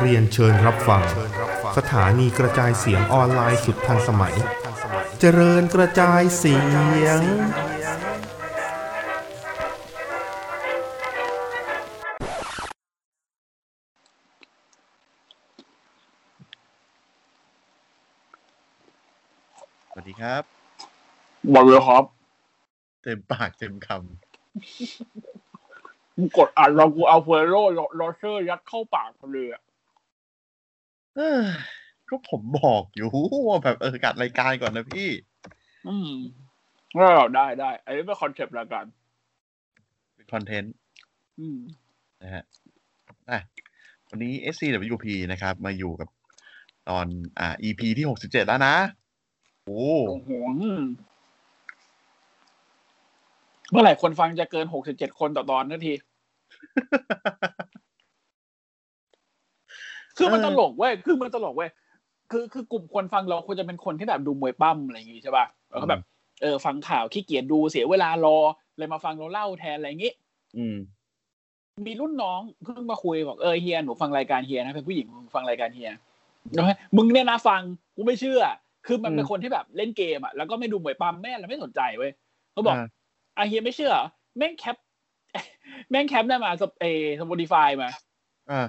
เรียนเชิญรับฟัง สถานีกระจายเสียงออนไลน์สุดทันสมัย เจริญกระจายเสียง สวัสดีครับหมดเลยครับเต็มปากเต็มคมึงกดอัดเรากูเอา Ferrero Rocher ยัดเข้าปากเลยอะำเอ้อก็ผมบอกอยู่ว่าแบบเออจัดรายการก่อนนะพี่ อืมก็ได้ได้อันนี้เป็นคอนเซปต์รายการเป็นคอนเทนต์อืมนะฮะอะวันนี้ SCWP นะครับ มาอยู่กับตอนอ่า EP ที่หกสิบเจ็ดแล้วนะ โอ้โอ้โห เมื่อไหร่คนฟังจะเกินหกสิบเจ็ดคนต่อตอนนาที คือมันตลกเว้ย คือมันตลกเว้ย คือคือกลุ่มคนฟังเราควรจะเป็นคนที่แบบดูมวยปั้มอะไรอย่างงี้ใช่ป่ะแล้วก็แบบ เออ ฟังข่าวขี้เกียจดูเสียเวลารอเลยมาฟังเราเล่าแทนอะไรอย่างงี้ อืม มีรุ่นน้องเพิ่งมาคุยบอกเออเฮียหนูฟังรายการเฮียนะเป็นผู้หญิงฟังรายการเฮียแล้วให้มึงเนี่ยนะฟังกูไม่เชื่อ คือมันเป็นอืมคนที่แบบเล่นเกมอะแล้วก็ไม่ดูมวยปั๊มแม่แล้วไม่สนใจเว้ยเขาบอก อ่าอะเฮียไม่เชื่อเหรอแม่งแคป แม่งแคปได้มาสเอสปอติฟายมาอ่า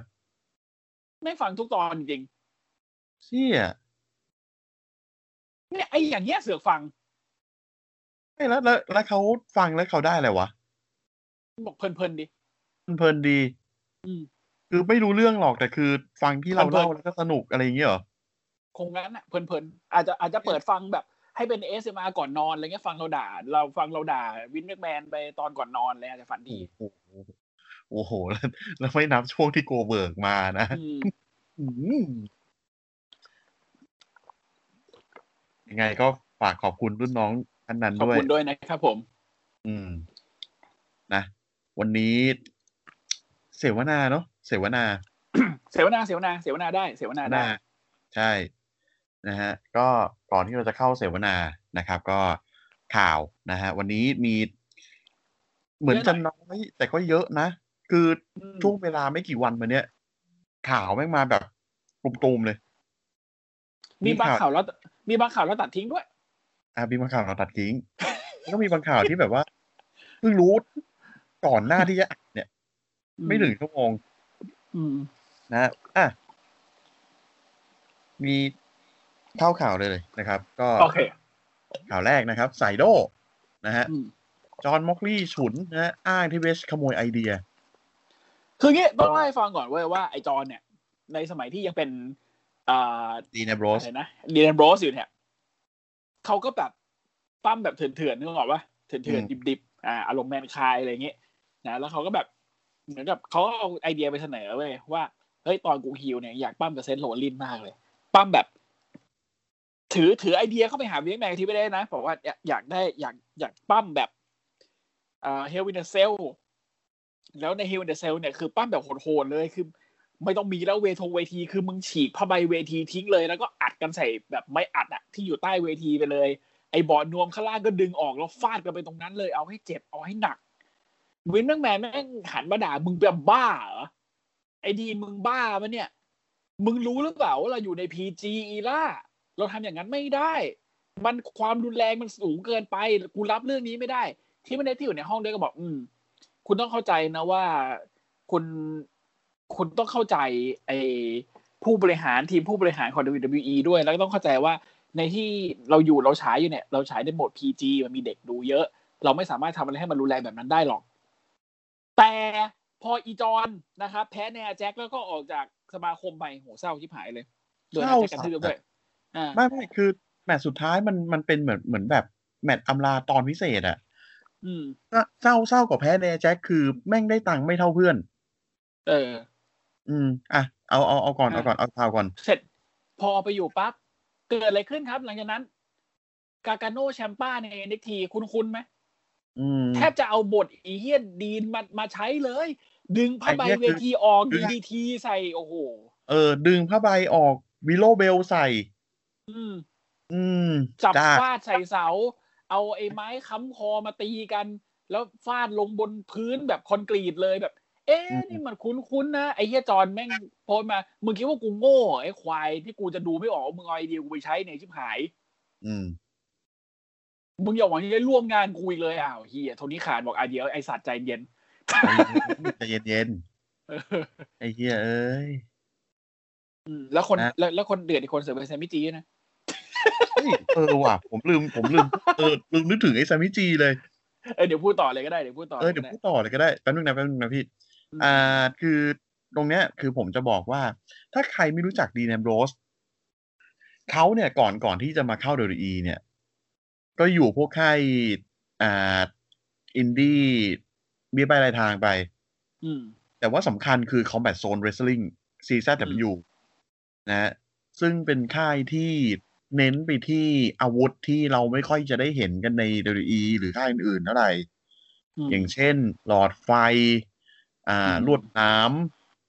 แม่งฟังทุกตอนจริงเชี่ยๆเนี่ยไออย่างเงี้ยเสือกฟังไม่แล้วแล้วแล้วเขาฟังแล้วเขาได้อะไรวะบอกเพลินๆดิมันเพลินดี อืมคือไม่รู้เรื่องหรอกแต่คือฟังที่เราเพลินๆเล่าแล้วก็สนุกอะไรอย่างเงี้ยเหรอคงงั้นอะเพลินๆอาจจะอาจจะเปิดฟังแบบ ให้เป็น ASMR ก่อนนอนอะไรเงี้ยฟังเราด่า เราฟังเราด่า Vince McMahon ไปตอนก่อนนอนเลยอาจจะฝันดีโอ้โหโอ้โหแล้วแล้วไม่นับช่วงที่ Goldberg มานะอืมอืมยังไงก็ฝากขอบคุณรุ่นน้องท่านนั้นขอบด้วยคุณด้วยนะครับผม อืม นะ วันนี้เสวนาเนาะเสวนา เสวนาเสวนาเสวนาได้ เสวนาได้ ใช่ นะฮะก็ก่อนที่เราจะเข้าเสวนานะครับ ก็ข่าวนะฮะวันนี้มีเหมือนจะน้อยแต่ก็เยอะนะ คืออืมช่วงเวลาไม่กี่วันมาเนี้ยข่าวแม่งมาแบบตุมๆเลย มีบางข่าวแล้วมีบางข่าวแล้วตัดทิ้งด้วย อะมีบางข่าวเราตัดทิ้งแล้วก็มีบางข่าวที่แบบว่าเพิ่งรู้ก่อนหน้าที่จะอัดเนี่ย ไม่ถึงชั่วโมงอืมนะฮะอะมี เข้าข่าวเลยนะครับ ก็โอเคข่าวแรกนะครับไซโดนะฮะอืมจอห์นม็อกลี่ฉุนนะฮะอ้างที่เวชขโมยไอเดีย คืองี้ต้องเล่าให้ฟังก่อนเว้ยว่าไอจอนเนี่ย ในสมัยที่ยังเป็นอ่าดีนบรสอะไรนะDean Ambrose อยู่เนี่ยเขาก็แบบปล้ำแบบเถื่อนๆนึกออกปะเถื่อนๆดิบๆอ่าอารมณ์ Mankind อะไรอย่างเงี้ยนะแล้วเขาก็แบบเหมือนกับเขาเอาไอเดียไปเสนอเว้ยว่าเฮ้ยตอนกู heel เนี่ยอยากปล้ำกับ Seth Rollins มากเลย ปล้ำแบบ ถือถือไอเดียเข้าไปหา Vince McMahon ที่ไม่ได้นะบอกว่าอยากได้อยากอยากปล้ำแบบ Hell in a Cell แล้วใน Hell in a Cell เนี่ยคือปล้ำแบบโหดๆเลยคือ ไม่ต้องมีแล้วเวทงเวทีคือมึงฉีกผ้าใบเวทีทิ้งเลย แล้วก็อัดกันใส่แบบไม่อัดอะที่อยู่ใต้เวทีไปเลย ไอ้บอดนวมข้างล่างก็ดึงออกแล้วฟาดกันไปตรงนั้นเลยเอาให้เจ็บเอาให้หนักวินแมกแมนแม่งหันมาด่ามึงแบบบ้าเหรอไอ้ดีมึงบ้าปะเนี่ย มึงรู้หรือเปล่าว่าเราอยู่ในพีจีอีล่า เราทำอย่างนั้นไม่ได้ มันความรุนแรงมันสูงเกินไปกูรับเรื่องนี้ไม่ได้ ที่มันได้ที่อยู่ในห้องด้วยก็บอก อืม คุณต้องเข้าใจนะว่าคุณคุณต้องเข้าใจ ไอ้ผู้บริหารทีมผู้บริหารของ WWE ด้วย แล้วก็ต้องเข้าใจว่าในที่เราอยู่เราฉายอยู่เนี่ย เราฉายในโหมด PG มันมีเด็กดูเยอะ เราไม่สามารถทำอะไรให้มันรุนแรงแบบนั้นได้หรอก แต่พออีจอนนะครับแพ้แนแจ็คแล้วก็ออกจากสมาคมไปโหเศร้าชิบหายเลยโดนแนอาแจ็คกระทืบด้วย ไม่ไม่คือแมตช์สุดท้ายมันมันเป็นเหมือนเหมือนแบบแมตช์อำลาตอนพิเศษอะอืมเศร้าเศร้ากว่าแพ้แนแจ็คคือแม่งได้ตังค์ไม่เท่าเพื่อน เออ อืม อะ เอาเอาเอาก่อนเอาก่อนเอาข่าวก่อน เสร็จ พอไปอยู่ปั๊บ เกิดอะไรขึ้นครับ หลังจากนั้น กาการโนแชมป้าในเน็กทีคุ้นคุ้นๆไหมอืมแทบจะเอาบทอีเฮียนดีนมามาใช้เลย ดึงผ้าใบไอ้เหี้ยเวทีออกคืดีอดีทีใส่ โอ้โห เออ ดึงผ้าใบออกวิโลเบลใส่ อืม อืม จับจ้าฟาดใส่เสา เอาไอ้ไม้ค้ำคอมาตีกัน แล้วฟาดลงบนพื้นแบบคอนกรีตเลยแบบ เอ๊ะอืมนี่มันคุ้นๆนะไอ้เฮียจอนแม่งโพสต์มามึงคิดว่ากูโง่เหรอไอ้ควายที่กูจะดูไม่ออกว่ามึงเอาไอเดียกูไปใช้เนี่ยชิบหาย อืมมึงอย่าหวังที่จะร่วมงานกูอีกเลยอ้าวเฮียโทนี่ขานบอกอะเดี๋ยวไอ้สัตว์ใจเย็นใจเย็นเออๆไอ้เหี้ยเอ้ยอืมแล้วคนนะแล้วแล้วคนเดือดอีกคนเสือเป็นแซมมี่จีนะ เฮ้ยเออว่ะผมลืมผมลืมเออลืมนึกถึงไอ้ซามิจีเลยเออเดี๋ยวพูดต่อเลยก็ได้เดี๋ยวพูดต่อเออเดี๋ยวก็ไพูดต่อเลยก็ได้แป๊บนึงนะแป๊บนึงนะพี่อ่าคือตรงเนี้ยคือผมจะบอกว่า ถ้าใครไม่รู้จักดีแนมโรสเขาเนี่ยก่อนก่อนที่จะมาเข้า WWE เนี่ย ก็อยู่พวกค่ายอ่าอินดี้เบี้ยใบ้รายทางไปอืมแต่ว่าสำคัญคือ Combat Zone Wrestling CZW นะฮะซึ่งเป็นค่ายที่ เน้นไปที่อาวุธที่เราไม่ค่อยจะได้เห็นกันใน WWE หรือค่ายอื่นๆเท่าไหร่อืมอย่างเช่น หลอดไฟ อ่าอืมลวดหนา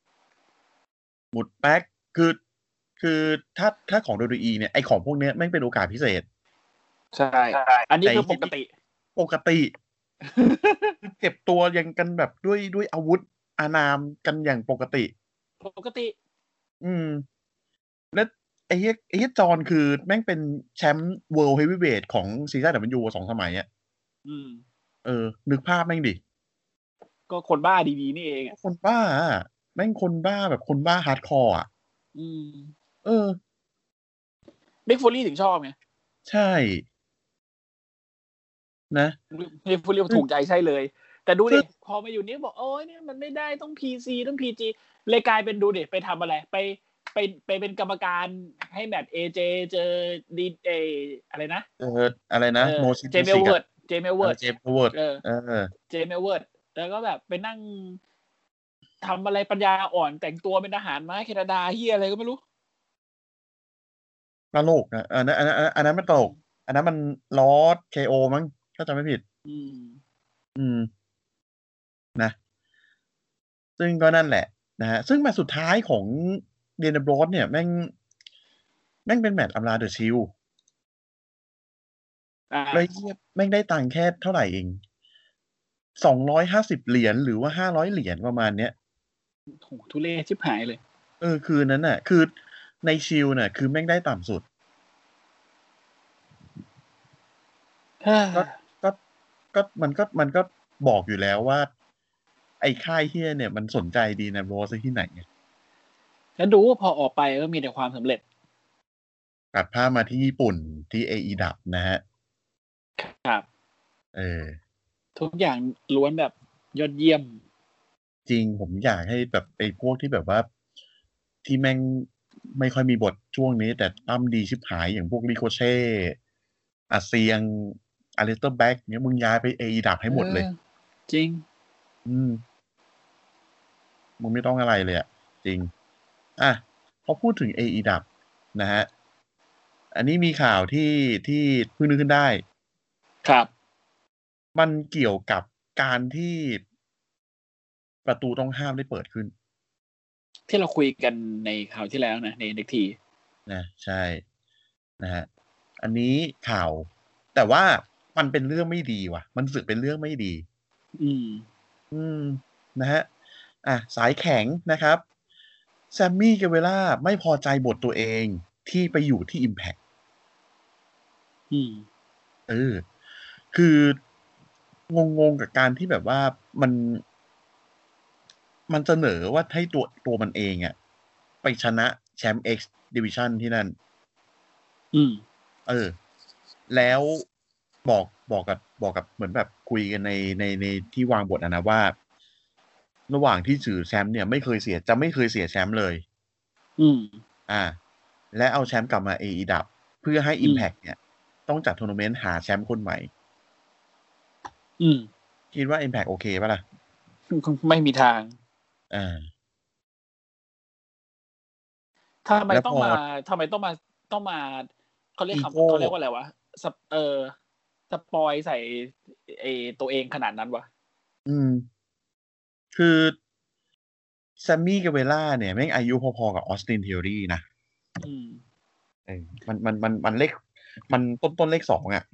มหมุดแป๊ก คือ คือถ้าถ้าของ WWE เนี่ย ไอของพวกเนี้ยแม่งเป็นโอกาสพิเศษ ใช่ อันนี้คือแต่ปกติ ปกติเก็บตัวยังกันแบบด้วยด้วยอาวุธ อานามกันอย่างปกติ ปกติ อืมแล้ว ไอ้เหี้ยไอ้เหี้ยจอนคือแม่งเป็นแชมป์ World Heavyweight ของ CZW สองสมัยอะอืมเออ นึกภาพแม่งดิ ก็คนบ้าดีๆนี่เองอะคนบ้าอะแม่งคนบ้าแบบคนบ้า hardcore อะอืมเออบิ๊กฟูลี่ถึงชอบไง ใช่ นะบิ๊กฟูลี่ถูกใจใช่เลย แต่ดูดิพอมาอยู่นี้บอกโอ้ยเนี่ยมันไม่ได้ต้องพีซีต้องพีจีเลยกลายเป็นดูดิไปทำอะไรไป ไปไปเป็นกรรมการให้แมตช์เอเจเจอดีเออะไรนะเอออะไรนะโมซิเจเมลเวิร์ดเจเมลเวิร์ดเจมเวิร์ดเออเออเจเมลเวิร์ดแล้วก็แบบไปนั่งทำอะไรปัญญาอ่อนแต่งตัวเป็นทหารม้าแคนาดาเฮียอะไรก็ไม่รู้ตลกนะอันนั้นอันนั้นอันนั้นมันตลกอันนั้นมันลอสเคโอมั้งถ้าจำไม่ผิด อืม อืม นะ ซึ่งก็นั่นแหละนะฮะซึ่งแมตช์สุดท้ายของ เดนบรอสเนี่ยแม่ง แม่งเป็นแมตช์อำลาเดอะชิลอ่าเลยเหี้ยแม่งได้ตังค์แค่เท่าไหร่เองสองร้อยห้าสิบเหรียญหรือว่าห้าร้อยเหรียญประมาณเนี้ยโหทุเรศชิบหายเลย เออ คืนนั้นน่ะ คือในชิลน่ะ คือแม่งได้ต่ำสุด ก็ก็ก็มันก็มันก็บอกอยู่แล้วว่า ไอ้ค่ายเฮียเนี่ย มันสนใจดีนะโรสที่ไหนไง แล้วดูว่าพอออกไปก็มีแต่ความสำเร็จตัดภาพมาที่ญี่ปุ่นที่เอดับนะฮะครับ เออ ทุกอย่างล้วนแบบยอดเยี่ยม จริงผมอยากให้แบบไอ้พวกที่แบบว่า ที่แม่งไม่ค่อยมีบทช่วงนี้ แต่ปล้ำดีชิบหายอย่างพวก Ricochet อาเซียง Aleister Black เนี้ยมึงย้ายไป AEW ให้หมดเลยออจริง อืม มึงไม่ต้องอะไรเลยอะจริง อะพอพูดถึง AE ดับนะฮะ อันนี้มีข่าวที่ที่เพิ่งนึกขึ้นได้ ครับ มันเกี่ยวกับการที่ประตูต้องห้ามได้เปิดขึ้น ที่เราคุยกันในข่าวที่แล้วนะ ในเด็กทีนะใช่นะฮะ อันนี้ข่าว แต่ว่ามันเป็นเรื่องไม่ดีว่ะ มันสึกเป็นเรื่องไม่ดี อืม อืม นะฮะ อะ สายแข็งนะครับ แซมมี่เกเวล่าไม่พอใจบทตัวเองที่ไปอยู่ที่ Impact อืมเออ คืองงๆกับการที่แบบว่ามันมันเสนอว่าให้ตัวตัวมันเองอะไปชนะแชมป์ X Division ที่นั่น อืม เออ แล้วบอกบอกกับบอกกับเหมือนแบบคุยกันในในในที่วางบทอะนะว่า ระหว่างที่ถือแชมป์เนี่ยไม่เคยเสียจะไม่เคยเสียแชมป์เลย อืม อ่า และเอาแชมป์กลับมาเอดับ เพื่อให้อืม Impact เนี่ย ต้องจัดทัวร์นาเมนต์หาแชมป์คนใหม่ อืม คิดว่า Impact โอเคปะล่ะ ไม่มีทาง อ่าทำไมแล้วต้องพอมาทำไมต้องมาต้องมาเขาเรียกอีโก้คำเขาเรียกว่าอะไรวะสปเออ spoil ใส่เอตัวเองขนาดนั้นวะ อืม คือ Sammy Guevara เนี่ยแม่งอายุพอๆกับ Austin Theory นะอืมเออมันมันมันมันเลข มันต้นต้นเลขสองอะ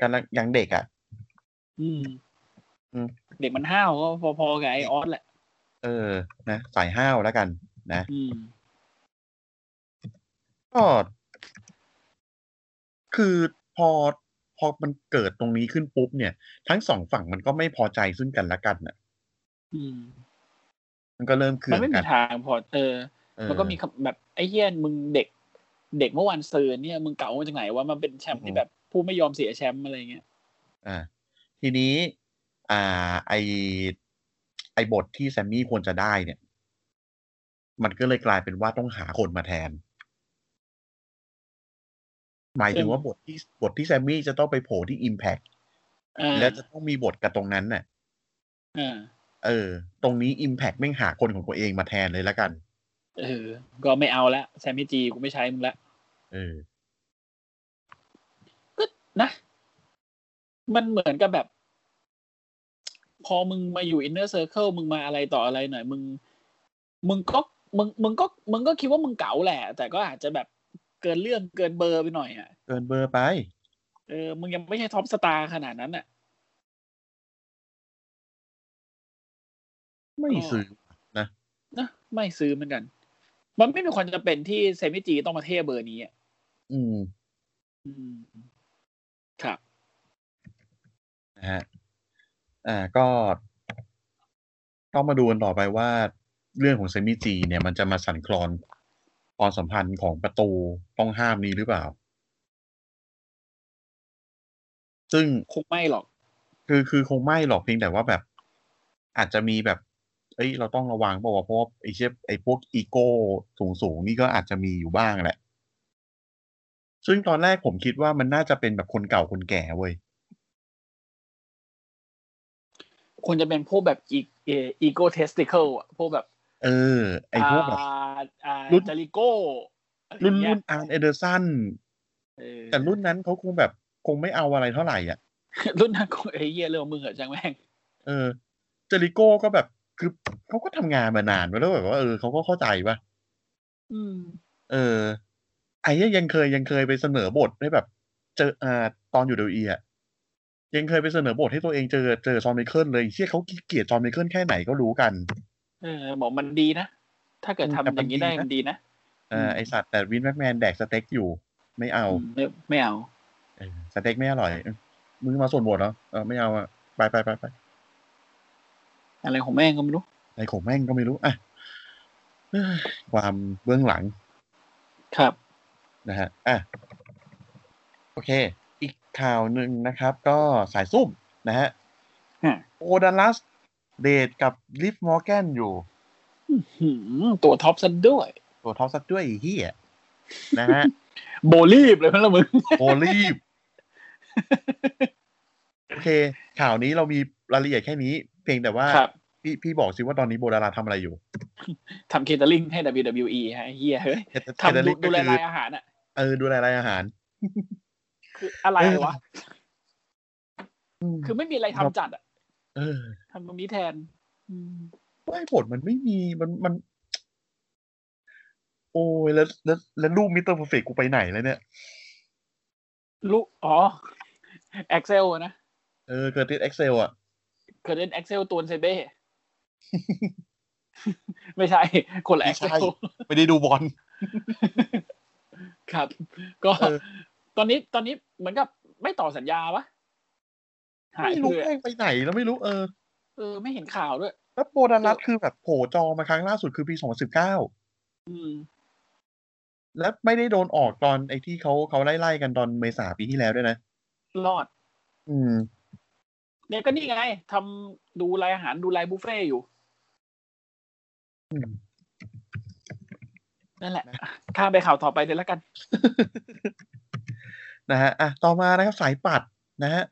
กันละยังเด็กอะอืมอืมเด็กมันห้าวก็พอๆกับไอออสแหละ เออ นะสายห้าวแล้วกัน นะอืมก็คือพอพอมันเกิดตรงนี้ขึ้นปุ๊บเนี่ย ทั้งสองฝั่งมันก็ไม่พอใจซึ่งกันและกันน่ะ อืม มันก็เริ่มเคืมัอนงไม่กัมีนทางพอเออเออ มันก็มีคำแบบไอ้เหี้ยมึงเด็ก เด็กเมื่อวันซืนเนี่ยมึงเก่ามาจากไหนว่ามันเป็นแชมป์ที่แบบผู้ไม่ยอมเสียแชมป์อะไรเงี้ย อ่า ทีนี้ อ่า ไอไอบทที่แซมมี่ควรจะได้เนี่ย มันก็เลยกลายเป็นว่าต้องหาคนมาแทน หมายถึงว่าบทที่บทที่แซมมี่จะต้องไปโผล่ที่ Impact อ่าแล้วจะต้องมีบทกับตรงนั้นน่ะอ่า เออ ตรงนี้ Impact แม่งหาคนของตัวเองมาแทนเลยแล้วกัน เออ ก็ไม่เอาละแซมมี่จีกูไม่ใช้มึงละเออก็นะ มันเหมือนกับแบบ พอมึงมาอยู่ Inner Circle มึงมาอะไรต่ออะไรหน่อย มึง มึงก็มึงมึงก็มึงก็คิดว่ามึงเก๋าแหละ แต่ก็อาจจะแบบเกินเรื่องเกินเบอร์ไปหน่อยอะ เกินเบอร์ไป เออ มึงยังไม่ใช่ top star ขนาดนั้นอะ ไม่ซื้อนะไม่ซื้อเหมือนกัน มันไม่มีความจำเป็นที่เซมิจีต้องมาเท่เบอร์นี้อะอืม อืม ครับนะฮะอ่าก็ต้องมาดูกันต่อไปว่าเรื่องของเซมิจีเนี่ยมันจะมาสั่นคลอนความสัมพันธ์ของประตูต้องห้ามนี้หรือเปล่า ซึ่งคงไม่หรอก คือคือคงไม่หรอกเพียงแต่ว่าแบบ อาจจะมีแบบ เอ้ยเราต้องระวังเพราะว่าเพราะว่าไอ้เช่ไอ้พวกอีโก้สูงสูงๆนี่ก็อาจจะมีอยู่บ้างแหละ ซึ่งตอนแรกผมคิดว่ามันน่าจะเป็นแบบคนเก่าคนแก่เว้ยควรจะเป็นพวกแบบอีอีโก้เทสติเคิลอะพวกแบบ เออ ไอ้พวกแบบอ่าอ่ารุ่นจาริโก้อะไอรุ่นย่างเงี้รุ่ยนอาร์เอเดอร์สันเออแต่รุ่นนั้นเขาคงแบบคงไม่เอาอะไรเท่าไหร่อะ รุ่นนั้นคงไอ้เหี้ยเรื่องของมึงเหรอช่างแม่งเออเจริโก้ก็แบบ คือเขาก็ทำงานมานานแล้วแบบว่าเออเขาก็เข้าใจป่ะอืม เออ ไอ้เนี่ยยังเคยยังเคยไปเสนอบทให้แบบ เจออ่าตอนอยู่ WWE อะยังเคยไปเสนอบทให้ตัวเองเจอเจอ Shawn Michaels เลยเชี่ยเขาเกลียด Shawn Michaels แค่ไหนก็รู้กัน เออบอกมันดีนะ ถ้าเกิดทำแต่มันอย่างนี้ได้ดีนะมันดีนะอ่าไอสัตว์แต่ Vince McMahon แดกสเต็กอยู่ ไม่เอาอืมไม่ไม่เอาเออสเต็กไม่อร่อยเออมึงมาส่วนบทเหรอเออไม่เอาอะไปไปไปไป อะไรของแม่งก็ไม่รู้ไอ้ของแม่งก็ไม่รู้อะเอ้ยความเบื้องหลัง ครับนะฮะอะโอเค อีกข่าวหนึ่งนะครับ ก็สายซุ่มนะฮะฮะโอดัลลัสเดทกับลิฟมอร์แกนอยู่หืมตัวท็อปซะด้วย ตัวท็อปซัดด้วยไอ้เฮียนะฮะโบลีบเลยมั้งละมึงโอลีฟโอเค ข่าวนี้เรามีรายละเอียดแค่นี้ เพียงแต่ว่าครับพี่พี่บอกสิว่าตอนนี้โบดาราทำอะไรอยู่ทำเคเตอริงให้ WWE ฮะเฮียเฮ้ยเททำเดดูลิงก็ดูแลคือรายอาหารอะเออดูแลรายอาหาร คืออะไรวะอืมคือไม่มีอะไรทำจัดอะเออทำตรงนี้แทนอืมไม่ผลมันไม่มีมันมัน โอ้ยแล้วแล้วแล้วรูปมิสเตอร์เพอร์เฟกกูไปไหนแล้วเนี่ย ลูกอ๋อ Excel อะนะ เออ เกิดติดเอ็กเซลอะ เคยเล่น Excel ตัวเซเบ้ไม่ใช่ คนละไม่ใช่ Excel ไม่ได้ดูบอลครับ ก็เออตอนนี้ตอนนี้เหมือนกับไม่ต่อสัญญาปะหายไม่ไปรู้เลยแม่อะงไปไหนแล้วไม่รู้เออ เออ ไม่เห็นข่าวด้วย แล้วโบดันรัสคือแบบโผล่จอมาครั้งล่าสุดคือปีสองสิบเก้าอืมแล้วไม่ได้โดนออกตอนไอ้ที่เขาเขาไล่ๆกันตอนเมษาปีที่แล้วด้วยนะ รอด อืม เนี่ยก็นี่ไงทำดูรายอาหารดูรายบุฟเฟ่ต์อยู่อืมนั่นแหละอะข้ามไปข่าวต่อไปเลยแล้วกัน นะฮะอะต่อมานะครับสายปัดนะฮะ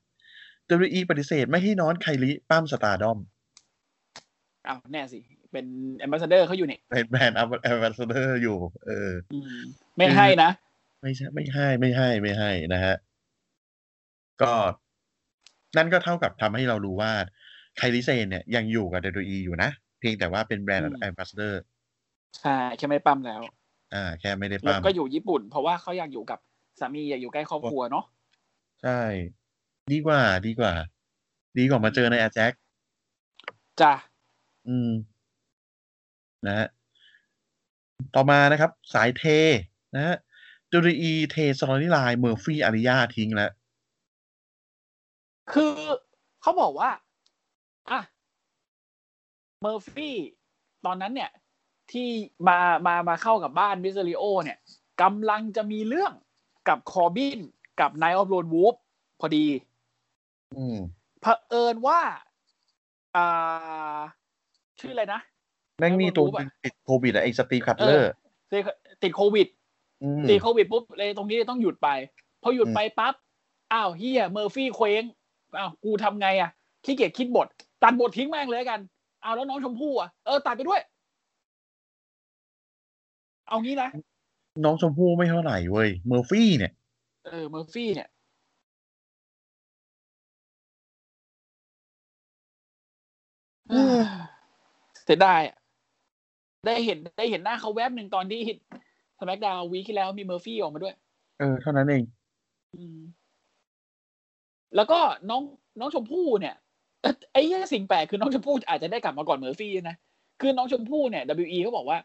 WWE ปฏิเสธไม่ให้น้อง Kairi ปล้ำ Stardomอ้าวแน่สิ เป็น ambassador เขาอยู่นี่เป็น brand ambassador อยู่ เอออืมไม่ให้นะ ไม่ใช่ไม่ให้ไม่ให้ไม่ให้นะฮะ ก็ นั่นก็เท่ากับทำให้เรารู้ว่า Kairi Sane เนี่ยยังอยู่กับ WWE อยู่นะ เพียงแต่ว่าเป็นแบรนด์อืม ambassadorใช่แค่ไม่ปล้ำแล้ว อ่า แค่ไม่ได้แล้วปล้ำก็อยู่ญี่ปุ่น เพราะว่าเขาอยากอยู่กับสามีอยากอยู่ใกล้ครอบครัวเนาะใช่ ดีกว่าดีกว่า ดีกว่ามาเจอ Nia Jax จ้ะอืม นะฮะต่อมานะครับ สายเท นะฮะ WWE เท storyline เมอร์ฟี่อาลียาทิ้งแล้ว คือเขาบอกว่าอะเมอร์ฟี่ตอนนั้นเนี่ย ที่มามามาเข้ากับบ้านมิสเตริโอ เนี่ยกำลังจะมีเรื่องกับคอร์บินกับ Knights of the Lone Wolf พอดี อืมเผอิญว่าอ่าชื่ออะไรนะแม่งมีตัวหนึ่งติดโควิดอะไอ้สตีฟคัตเลอร์ติดโควิดอืมติดโควิดปุ๊บเลยตรงนี้เลยต้องหยุดไป พอหยุดไปปั๊บอ้าวเฮียเมอร์ฟี่เคว้ง อ้าวกูทำไงอะขี้เกียจคิดบท ตัดบททิ้งแม่งเลยกัน เอาแล้วน้องชมพู่อะเออตัดไปด้วย เอางี้นะน้องชมพู่ไม่เท่าไหร่เว้ยเมอร์ฟี่เนี่ย เออเมอร์ฟี่เนี่ยเออเสียดายอะได้เห็นได้เห็นหน้าเขาแวบหนึ่งตอนที่ SmackDown week ที่แล้วมีเมอร์ฟี่ออกมาด้วย เออ เท่านั้นเองอืม แล้วก็น้องน้องชมพู่เนี่ยเอ่อไอ้เหี้ยสิ่งแปลกคือน้องชมพู่อาจจะได้กลับมาก่อนเมอร์ฟี่นะคือน้องชมพู่เนี่ย WWE เขาบอกว่า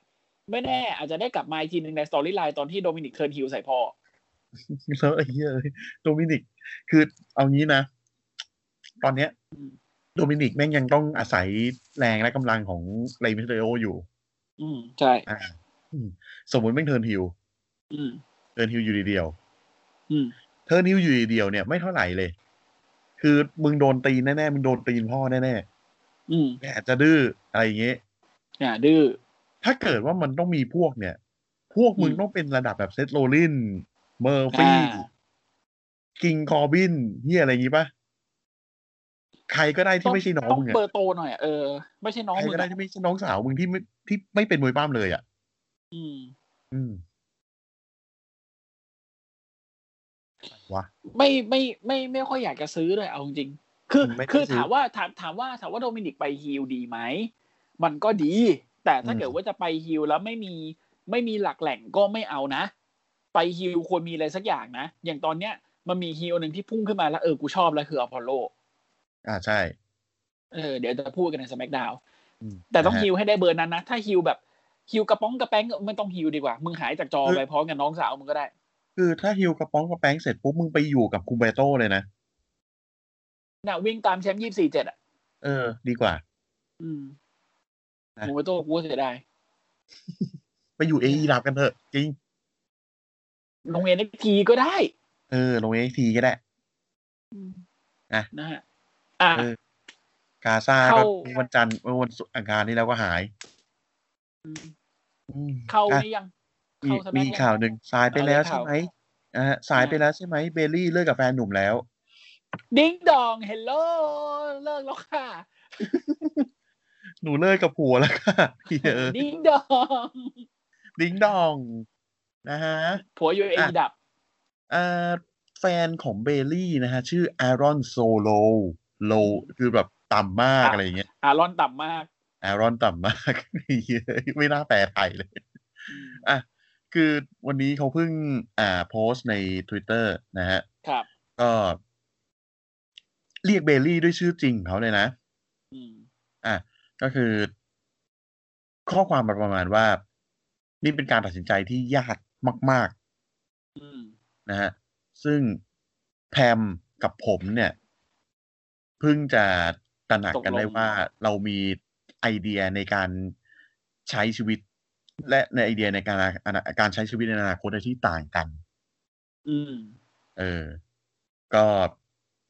ไม่แน่ อาจจะได้กลับมาอีกทีหนึ่งใน storyline ตอนที่โดมินิก turn heel ใส่พ่อแล้วไอ้เหี้ยเอ้ยโดมินิก คือเอางี้นะ ตอนเนี้ยอืมโดมินิกแม่งยังต้องอาศัยแรงและกำลังของเลมิสเตโออยู่ อืมใช่อ่าอืมสมมติแม่ง turn heel อืม turn heel อยู่ทีเดียวอืม turn heel อยู่ทีเดียวเนี่ยไม่เท่าไหร่เลย คือมึงโดนตีนแน่ๆมึงโดนตีนพ่อแน่อืมๆแต่จะดื้ออะไรอย่างเงี้ยอ่าดื้อถ้าเกิดว่ามันต้องมีพวกเนี่ย พวกมึงอืมต้องเป็นระดับแบบ Seth Rollins เมอร์ฟี่อ่าคิงคอร์บินเฮียอะไรอย่างงี้ปะใครก็ได้ที่ไม่ใช่น้องต้องมึงอะเบอร์โตหน่อยอะเออไม่ใช่น้องใครมึงก็ได้อะที่ไม่ใช่น้องสาวมึงที่ไม่ที่ไม่เป็นมวยป้ามเลยอะ อืม อืม วะไม่ไม่ไม่ไม่ค่อยอยากจะซื้อเลยเอาจริงๆคือไม่ได้คือซื้อถามว่าถามถามว่าถามว่าโดมินิกไปฮิลดีไหมมันก็ดี แต่ถ้าอืมเกิดว่าจะไปฮิลแล้วไม่มีไม่มีหลักแหล่งก็ไม่เอานะ ไป heel ควรมีอะไรสักอย่างนะ อย่างตอนเนี้ยมันมี heel หนึ่งที่พุ่งขึ้นมาแล้วเออกูชอบแล้วคืออพอลโล อ่าใช่ เออเดี๋ยวจะพูดกันใน SmackDownอืมแต่ต้องนะฮะ heelให้ได้เบอร์นั้นนะ ถ้า heel แบบ heel กระป๋องกระแป้งไม่ต้อง heel ดีกว่า มึงหายจากจอคือไปพร้อมกับน้องสาวมึงก็ได้ คือถ้าฮิวกระป๋องกระแป้งเสร็จปุ๊บมึงไปอยู่กับ Humberto เลยนะน่ะวิ่งตามแชมป์ยี่สี่เจ็ดอะ เออ ดีกว่า อืมนะ Humberto กูก็เสียดายไปอยู่เอดับกันเถอะ จริงโรงเรียนเอ็กทีก็ได้ เออลงเอทีก็ได้อะนะฮะอะเออกาซาเข้าก็มีวันจันทร์เมื่อวันศุกร์อังคารนี้แล้วก็หายมอืมเข้าอะนี่ยัง มีเข้าสแมมีกยังข่าวหนึ่งสายไปแล้วเอาเลยใช่ไหมข่าวอ่าสายไปอ่าแล้วใช่ไหมเบลลี่เลิกกับแฟนหนุ่มแล้ว ดิ้งดองเฮลโลเลิกแล้วค่ะ หนูเลิกกับผัวแล้วค่ะเออดิ dong ding dong นะฮะ ผัวอยู่เออะดับอ่าแฟนของเบลลี่นะฮะ ชื่ออารอนโซโลโลคือแบบต่ำมากอะอะไรอย่างเงี้ย อารอนต่ำมากอารอนต่ำมากไม่น่าแปลไทยเลยอืมอะ คือวันนี้เขาเพิ่งอ่าโพสต์ใน Twitter นะฮะ ครับ ก็ เรียกเบลลี่ด้วยชื่อจริงของเขาเลยนะ อืม อะ ก็คือ ข้อความมันประมาณว่า นี่เป็นการตัดสินใจที่ยากมากอืมๆนะฮะ ซึ่งแพมกับผมเนี่ย เพิ่งจะตระหนักกันได้ว่าเรามีไอเดียในการใช้ชีวิต และในไอเดียในการอนาการใช้ชีวิตในอนาคตที่ต่างกัน อืม เออ ก็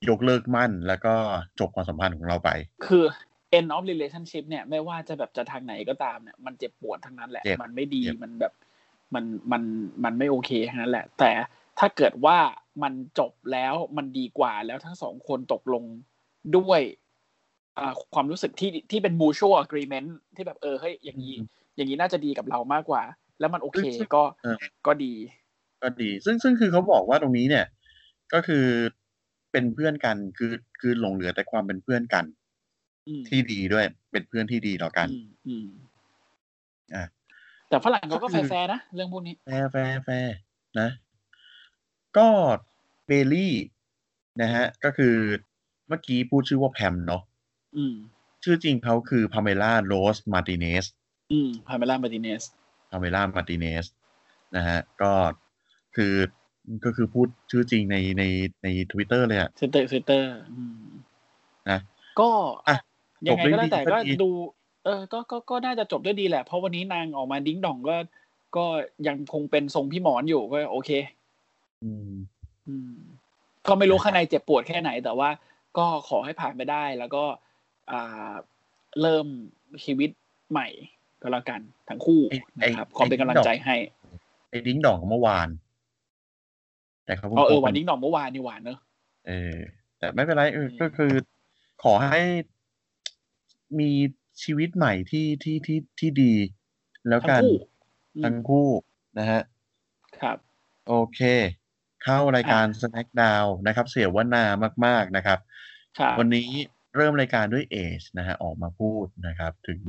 ยกเลิกมั่นแล้วก็จบความสัมพันธ์ของเราไป คือ end of relationship เนี่ย ไม่ว่าจะแบบจะทางไหนก็ตามเนี่ย มันเจ็บปวดทั้งนั้นแหละเจ็บมันไม่ดีเจ็บมันแบบมันมันมันไม่โอเคทั้งนั้นแหละ แต่ถ้าเกิดว่ามันจบแล้วมันดีกว่าแล้วทั้งสองคนตกลงด้วยอ่าความรู้สึกที่ที่เป็น mutual agreement ที่แบบเออเฮ้ยอย่างนี้ อย่างนี้น่าจะดีกับเรามากกว่า แล้วมันโอเคซึ่งก็เออก็ดี ก็ดี ซึ่งซึ่งคือเขาบอกว่าตรงนี้เนี่ย ก็คือเป็นเพื่อนกันคือคือหลงเหลือแต่ความเป็นเพื่อนกันอืมที่ดีด้วยเป็นเพื่อนที่ดีต่อกันอืมอืมอะแต่ฝรั่งเขาก็ก็คือแฟร์ๆนะ เรื่องพวกนี้ แฟร์แฟร์แฟร์นะ ก็เบลลี่นะฮะ ก็คือเมื่อกี้พูดชื่อว่าแพมเนาะอืมชื่อจริงเขาคือ Pamela Rose Martinez อืม Pamela Martinez Pamela Martinez นะฮะ ก็คือก็คือพูดชื่อจริงในในในทวิตเตอร์เลยอะเซนเตอร์เซนเตอร์อืมนะก็อะยังไงก็แล้วแต่จบด้ก็วยดีดู เออก็ก็ก็น่าจะจบด้วยดีแหละ เพราะวันนี้นางออกมา ding dong ก็ก็ยังคงเป็นทรงพี่หมอนอยู่ก็โอเค อืม อืม ก็ไม่รู้ข้างในเจ็บปวดแค่ไหน แต่ว่าก็ขอให้ผ่านไปได้แล้วก็อ่าเริ่มชีวิตใหม่ ก็แล้วกันทั้งคู่ไอ้ไอ้นะครับขอเป็นกำลังใจให้ไอ้ดิ้งดองของเมื่อวาน แต่เขาอ๋อเออโพสต์วันดิ้งดองเมื่อวานนี่หวานเนอะเออ แต่ไม่เป็นไรเอออืมก็คือ ขอให้มีชีวิตใหม่ที่ที่ที่ที่ดี แล้วทั้งกันคู่อืมทั้งคู่นะฮะครับ โอเค เข้ารายการ Snack Down นะครับ เสียว่านามาก ๆนะครับครับวันนี้เริ่มรายการด้วยเอชนะฮะออกมาพูดนะครับ ถึง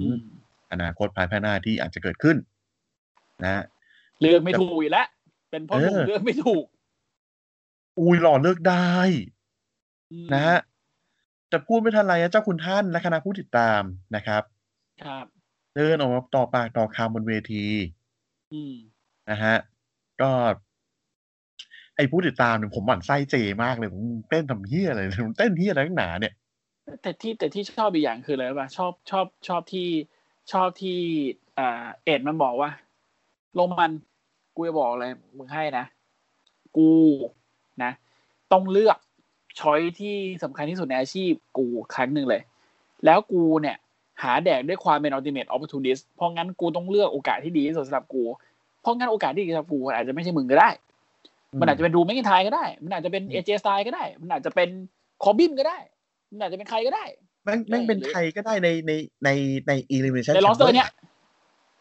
อืมอนาคตภายภาคหน้าที่อาจจะเกิดขึ้น นะฮะเลือกไม่ถูกอีกแล้วเป็นเพ่อหนุ่มเออเลือกไม่ถูก อุ้ยหล่อเลิกได้อืมนะฮะจะพูดไม่ทันไรอะเจ้าคุณท่านและคณะผู้ติดตามนะครับ ครับเดินออกมาต่อปากต่อคำบนเวทีอืมนะฮะ ก็ ไอ้ผู้ติดตามเนี่ยผมหมั่นไส้เจมากเลยผมเต้นทำเฮี้ยอะไรผมเต้นเฮี้ยอะไรนักหนาเนี่ย แต่ที่แต่ที่ชอบอีกอย่างคืออะไรรู้ป่ะชอบชอบชอบที่ ชอบที่อ่าเอ็ดมันบอกว่าโรมันกูจะบอกอะไรมึงให้นะ กูนะ ต้องเลือกช้อยที่สำคัญที่สุดในอาชีพกูครั้งหนึ่งเลย แล้วกูเนี่ย หาแดกด้วยความเป็น ultimate opportunist เพราะงั้นกูต้องเลือกโอกาสที่ดีที่สุดสำหรับกู เพราะงั้นโอกาสที่ดีสำหรับกูอาจจะไม่ใช่มึงก็ได้ มันอาจจะเป็นดูไม่กินไทยก็ได้ มันอาจจะเป็นเอเจสไตล์ก็ได้ มันอาจจะเป็นคอบิมก็ได้ มันอาจจะเป็นใครก็ได้ แม่งแม่งเป็นใครก็ได้ในในในใน elimination ใน roster เนี่ย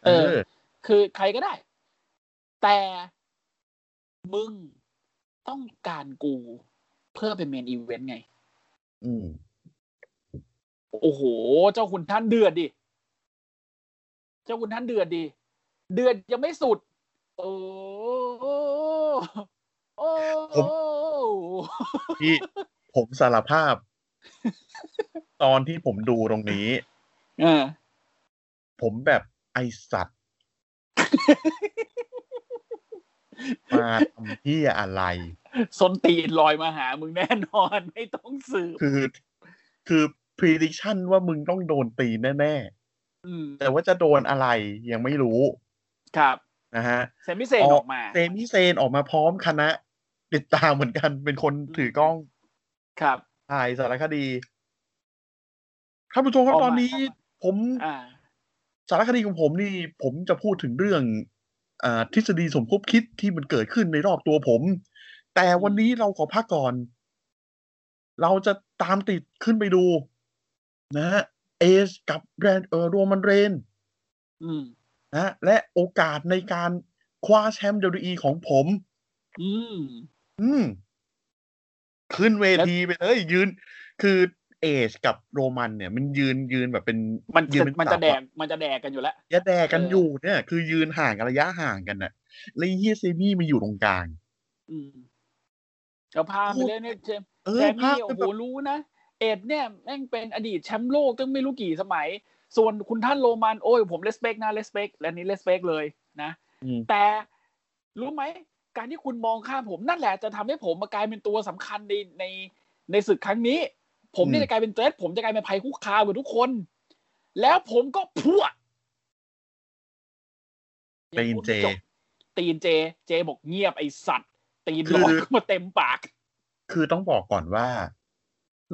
เอเอออ คือใครก็ได้ แต่มึงต้องการกูเพื่อเป็นเมนอีเวนต์ไง อืม โอ้โห เจ้าคุณท่านเดือดดิ เจ้าคุณท่านเดือดดิ เดือดยังไม่สุด โอ้โอ้ผมพี่ผมสารภาพ ตอนที่ผมดูตรงนี้เออผมแบบไอสัตว์ มาทำที่อะไรส้นตีนลอยมาหามึงแน่นอนไม่ต้องสืบคือ คือ prediction ว่ามึงต้องโดนตีแน่อืมๆแต่ว่าจะโดนอะไรยังไม่รู้ ครับนะฮะเซมิเซนออกมาเซมิเซนออกมาพร้อมคณะ ติดตามเหมือนกันเป็นคนถือกล้อง ครับ ถ่ายสารคดีท่านผู้ชมครับออกมาตอนนี้ ผมอ่าสารคดีของผมนี่ ผมจะพูดถึงเรื่องอาทฤษฎีสมคบคิดที่มันเกิดขึ้นในรอบตัวผม แต่วันนี้เราขอพักก่อน เราจะตามติดขึ้นไปดู นะฮะเอสกับแบรนด์เออโรมันเรนอืมนะฮะและโอกาสในการคว้าแชมป์ WWE ของผม อืม อืม ขึ้นเวทีไปเลยยืน คือเอชกับโรมันเนี่ย มันยืนยืนแบบเป็นมันยืจะเป็นมันจะเสาแดอกมันจะแดกกันอยู่แล้วอย่าแดกกันเออออยู่เนี่ย คือยืนห่างกันระยะห่างกันน่ะแล้วไอ้เฮียเซมี่มาอยู่ตรงกลาง อืมก็พาไปเลยเนี่ยเจมเอแซอมภามี่พโอ้มันโหแบบรู้นะเอ็ดเนี่ยแม่งเป็นอดีตแชมป์โลกตั้งไม่รู้กี่สมัย ส่วนคุณท่านโรมันโอ้ยผมเลสเปกนะเลสเปกและนี้เลสเปกเลยนะอืมแต่รู้ไหม การที่คุณมองข้ามผมนั่นแหละจะทำให้ผมมากลายเป็นตัวสำคัญในในในศึกครั้งนี้ ผมเนี่ยจะกลายเป็นเทรดผมจะกลายเป็นภัยคุกคามกับทุกคน แล้วผมก็พั่วตีนเจยังพูดไม่บตีนเจ เจบอกเงียบไอสัตว์ ตีนคือลอยเข้ามาเต็มปาก คือต้องบอกก่อนว่า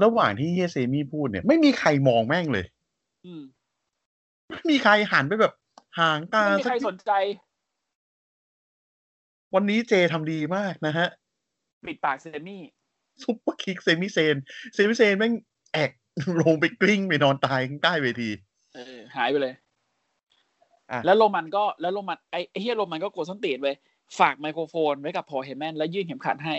ระหว่างที่เฮียเซมี่พูดเนี่ย ไม่มีใครมองแม่งเลย อืมไม่มีใครหันไปแบบ หางตาไม่มีสักใครนิดสนใจ วันนี้ Jey ทำดีมากนะฮะ ปิดปาก Sami superkick Sami Zayn Sami Zayn แม่งแอ้กลงไปกลิ้งไปนอนตายข้างใต้เวทีเออหายไปเลยอะแล้วโรมันก็แล้วโรมันไอ้ไอ้เหี้ยโรมันก็กดส้นตีนไปฝากไมโครโฟนไว้กับ Paul Heyman แล้วยื่นเข็มขัดให้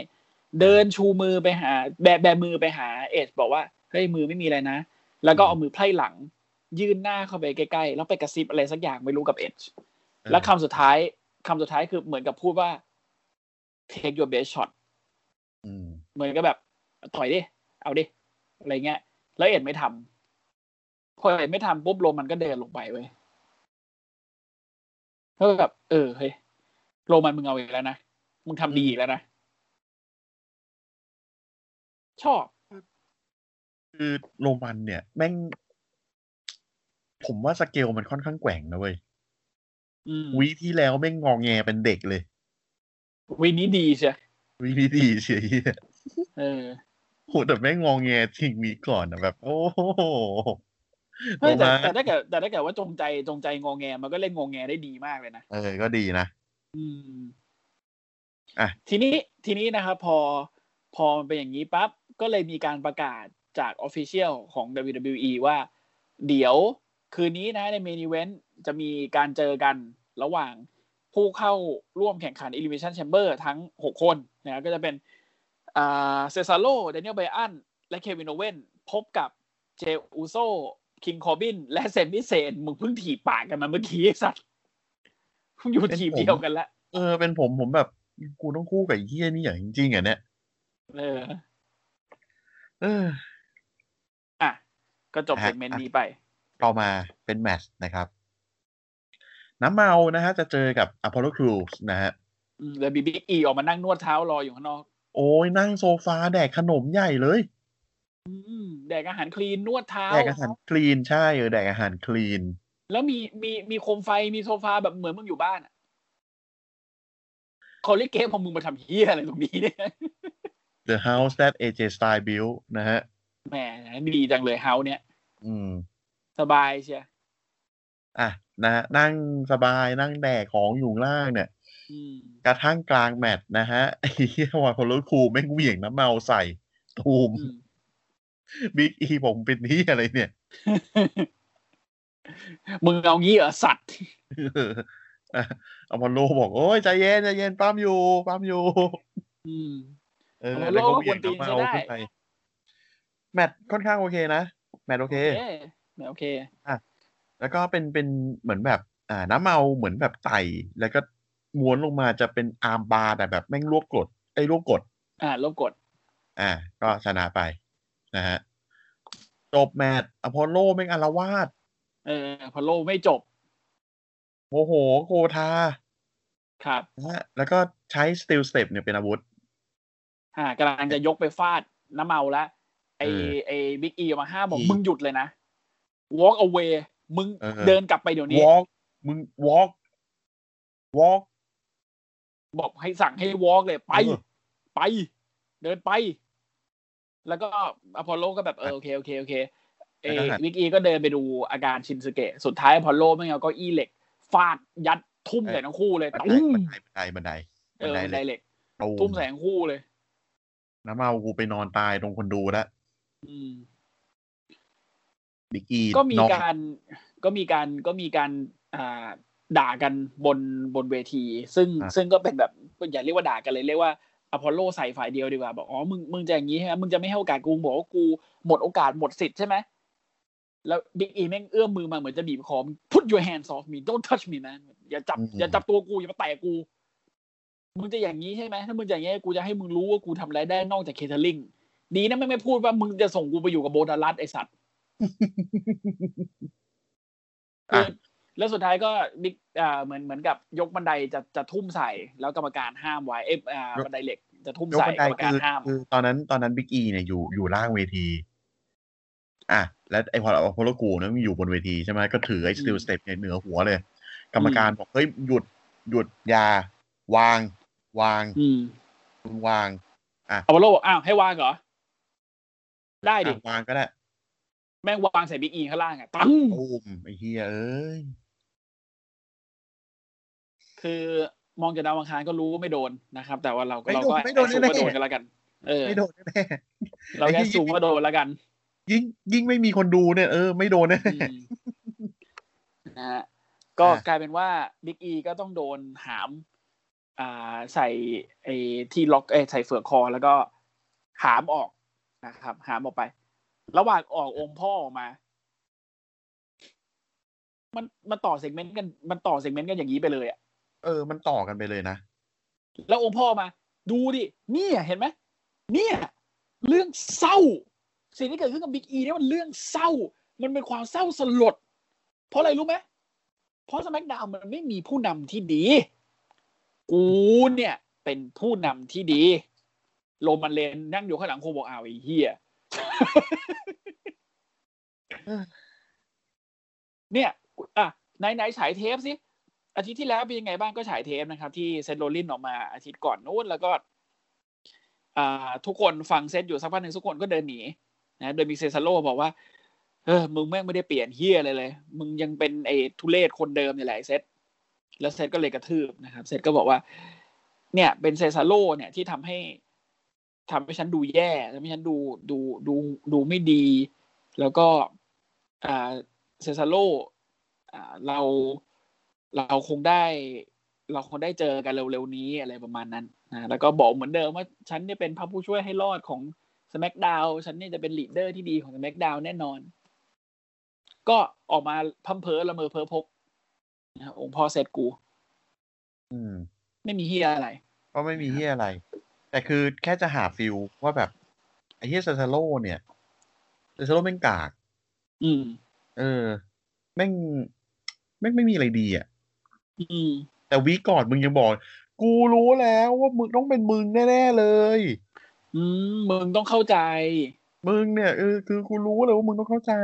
เดินชูมือไปหา แบแบมือไปหาเอชบอกว่าเฮ้ยมือไม่มีอะไรนะ แล้วก็เอามือไพร่หลัง ยื่นหน้าเข้าไปใกล้ๆ แล้วไปกระซิบอะไรสักอย่างไม่รู้กับเอชแล้วคำสุดท้าย คำสุดท้ายคือเหมือนกับพูดว่า take your best shot อืมเหมือนกับแบบต่อยดิ เอาดิ อะไรเงี้ย แล้วเอ็ดไม่ทำพอเอ็ดไม่ทำปุ๊บโรมันก็เดินลงไปเว้ยก็แบบ เออเฮ้ยโรมันมึงเอาอีกแล้วนะ มึงทำดีอีกแล้วนะ ชอบ คือโรมันเนี่ย แม่ง ผมว่าสเกลมันค่อนข้างแกว่งนะเว้ยอืม วีที่แล้วแม่งงองแงเป็นเด็กเลย วีนี้ดีใช่วีนี้ดีเฉยเออโหแต่แม่งงองแงทิ้งวีก่อนอะแบบ โอ้โหเฮ้ยแต่โรมันแต่ถ้าเกิดแต่ถ้าเกิดว่าจงใจจงใจงอแง มันก็เล่นงอแงได้ดีมากเลยนะเออก็ดีนะอืมอะทีนี้ทีนี้นะครับพอพอมันเป็นอย่างนี้ปั๊บก็เลยมีการประกาศจาก official ของ WWE ว่า เดี๋ยว คืนนี้นะใน main event จะมีการเจอกันระหว่างผู้เข้าร่วมแข่งขัน Elimination Chamber ทั้ง 6 คนนะก็จะเป็นอ่า Cesaro Daniel Bryan และ Kevin Owens พบกับ Jey Uso King Corbin และ Sami Zayn มึงเพิ่งถีบปากกันมาเมื่อกี้ไอ้สัตว์มึงอยู่ทีมเดียวกันละเออ เป็นผมผมแบบ กูต้องคู่กับไอ้เหี้ยนี่อย่างจริงๆอะเนี่ยเออ เออ อะ ก็จบฮะ segment นี้ไป ต่อมาเป็นแมตช์นะครับ น้ำเมานะฮะจะเจอกับ Apollo Crews นะฮะอืมแล้วบิ๊ Big E ออกมานั่งนวดเท้ารออยู่ข้างนอก โอ้ยนั่งโซฟาแดกขนมใหญ่เลยอืมแดกอาหารคลีนนวดเท้าแดกอาหารคลีนใช่เออแดกอาหารคลีน แล้วมีมีมีโคมไฟมีโซฟาแบบเหมือนมึงอยู่บ้านอะเขาเรียกเกมของมึงมาทำเฮียอะไรตรงนี้เนี่ย The House That AJ Styles Built นะฮะแหมดีจังเลยเฮาเนี่ย อืม สบายเชียอะนะฮะนั่งสบายนั่งแดกของอยู่ข้างล่างเนี่ยอืมกระทั่งกลางแมตช์นะฮะไอ้เหี้ยวาพอลครูแม่งเหวี่ยงน้ำเมาใส่ตูมอืม Big E ผมเป็นที่อะไรเนี่ย มึงเอางี้เหรอสัตว์อะ Apollo บอก โอ้ยใจเย็นใจเย็นปั๊มอยู่ปั๊มอยู่อืมเอออพอลโลแล้วก็ก็เหวี่ยงกวนตีนน้ำเมาใช้ได้ขึ้นไปแมตช์ค่อนข้างโอเคนะ แมตช์โอเค เอ๊ะโอเคแล้วก็เป็นเป็นเหมือนแบบ อ่า น้ำเมาเหมือนแบบไต่แล้วก็ม้วนลงมาจะเป็น armbar แต่แบบแม่งรวบกดไอ้ยรวบกด อ่ารวบกด อ่า ก็ชนะไปนะฮะจบแมตช์ Apollo แม่งอาละวาดเอ Apollo ไม่จบโมโหโกรธาครับนะฮะแล้วก็ใช้ steel steps เนี่ยเป็นอาวุธ อ่ากำลังจะยกไปฟาดน้ำเมาแล้วไอ้เออไอ้ Big E มาห้ามบอกอีมึงหยุดเลยนะ walk away มึงเออเดินกลับไปเดี๋ยวนี้ walk มึง walk walk บอกให้สั่งให้ walk เลยไปเออไป เดินไป แล้วก็อพอลโลก็แบบเออโอเคโอเคโอเคเอแล้วก็หันวิกอีก็เดินไปดูอาการชินสเกะ สุดท้ายอพอลโลไม่เอาเก็อี้เหล็ก ฟาดยัดทุ่มใส่ทั้งคู่เลยบันไดตุ้มบันไดบันไดเอบันอไดบันบันไดเหไดล็กเหล็กตูทุ่มมใส่ทั้งคู่เลยน้ำเมากูไปนอนตายตรงคนดูแล้วอืม Big E ก็มีนอนการก็มีการก็มีการอ่าด่ากันบนบนเวที ซึ่งอะซึ่งก็เป็นแบบอย่าเรียกว่าด่ากันเลยเรียกว่า Apollo ใส่ฝ่ายเดียวดีกว่าบอกอ๋อมึงมึงจะอย่างนี้ใช่ไหมมึงจะไม่ให้โอกาสกูบอกว่ากูหมดโอกาสหมดสิทธิ์ใช่ไหมแล้ว Big E แม่งเอื้อมมือมาเหมือนจะบีบคอ put your hands off me don't touch me man อย่าจับอืมอย่าจับตัวกูอย่ามาแตะกู มึงจะอย่างนี้ใช่ไหมถ้ามึงจะอย่างนี้กูจะให้มึงรู้ว่ากูทำอะไรได้นอกจาก cateringดีนะไม่ไม่พูดว่ามึงจะส่งกูไปอยู่กับ Bo Dallas ไอ้สัตว์อะคือ แล้วสุดท้ายก็บิ๊กอ่าเหมือนเหมือนกับยกบันไดจะจะทุ่มใส่ แล้วกรรมการห้ามไว้เอฟอ่าบันไดเหล็กจะทุ่มยกใส่บันไดกรรมการคือห้ามคือตอนนั้นตอนนั้น Big E เนี่ยอยู่อยู่ล่างเวที อะ แล้วไอ้พอ Apollo กูเนี่ยมันอยู่บนเวทีใช่ไหมก็ถือไอ้ steel steps เนี่ยเหนือหัวเลย กรรมการบอกเฮ้ยหยุดหยุดอยา วาง วางอืมมึงวาง Apollo บอกอ้าวให้วางเหรอได้ดิอะวางก็ได้ แม่งวางใส่ Big E ข้างล่างอะตั้งตูมไอ้เหี้ยเอ้ยคือมองจากดาวอังคารก็รู้ว่าไม่โดนนะครับ แต่ว่าเราก็ไม่เราโดนก็ไม่โดน assume แน่ๆว่าโดนกันแล้วกันเออไม่โดนแน่เราแค่ assume ว่าโดนแล้วกันๆยิ่งยิ่งไม่มีคนดูเนี่ยเออไม่โดนแน่อืมนะฮะก็อะกลายเป็นว่า Big E ก็ต้องโดนหาม อ่าใส่ไอ้ที่ล็อกเอ้ยใส่เฝือกคอแล้วก็หามออกนะครับ หามออกไป ระหว่างออกองค์พ่อออกมา มันมันต่อ segment กัน มันต่อ segment กันอย่างนี้ไปเลยอะเออ มันต่อกันไปเลยนะ แล้วองค์พ่อมา ดูดิเนี่ยเห็นไหมเนี่ย เรื่องเศร้า สิ่งที่เกิดขึ้นกับบิ๊กอีเนี่ยมันเรื่องเศร้า มันเป็นความเศร้าสลด เพราะอะไรรู้ไหมเพราะสมักดาวมันไม่มีผู้นำที่ดี กูเนี่ย เป็นผู้นำที่ดี โรมันเลนนั่งอยู่ข้างหลังคงบอกอ้าวไอ้เฮีย เนี่ย อะไหนไหนฉายเทปสิอาทิตย์ที่แล้วเป็นยังไงบ้างก็ฉายเทปนะครับ ที่เซนโรลินออกมาอาทิตย์ก่อนนู้นแล้วก็ อ่า ทุกคนฟัง Seth อยู่สักพักหนึ่งทุกคนก็เดินหนีนะโดยมี Cesaro บอกว่า เออ มึงแม่งไม่ได้เปลี่ยนเหี้ยอะไรเลย มึงยังเป็นไอ้ทุเรศคนเดิมนี่แหละ Seth แล้ว Seth ก็เลยกระทืบนะครับ Seth ก็บอกว่า เนี่ย เป็น Cesaro เนี่ยที่ทำให้ ทำให้ฉันดูแย่ทำให้ฉันดูดูดูดูไม่ดี แล้วก็อ่า Cesaro อ่าเราเราคงได้เราคงได้เจอกันเร็วๆนี้อะไรประมาณนั้นนะแล้วก็บอกเหมือนเดิมว่าฉันเนี่ยเป็นพระผู้ช่วยให้รอดของ SmackDown ฉันเนี่ยจะเป็น leader ที่ดีของ SmackDown แน่นอน ก็ออกมาพร่ำเพ้อละเมอเพ้อพกนะองค์พ่อ Seth กู อืม ไม่มีเหี้ยอะไร ก็ไม่มีเหี้ยอะไร แต่คือแค่จะหา feel ว่าแบบ ไอ้เหี้ย Cesaro เนี่ย Cesaro แม่งกาก อืม เออ แม่ง แม่งไม่มีอะไรดีอะ อืม แต่วีคก่อนมึงยังบอก กูรู้แล้วว่ามึงต้องเป็นมึงแน่ๆเลย อืม มึงต้องเข้าใจ มึงเนี่ยเออคือกูรู้เลยว่ามึงต้องเข้าใจ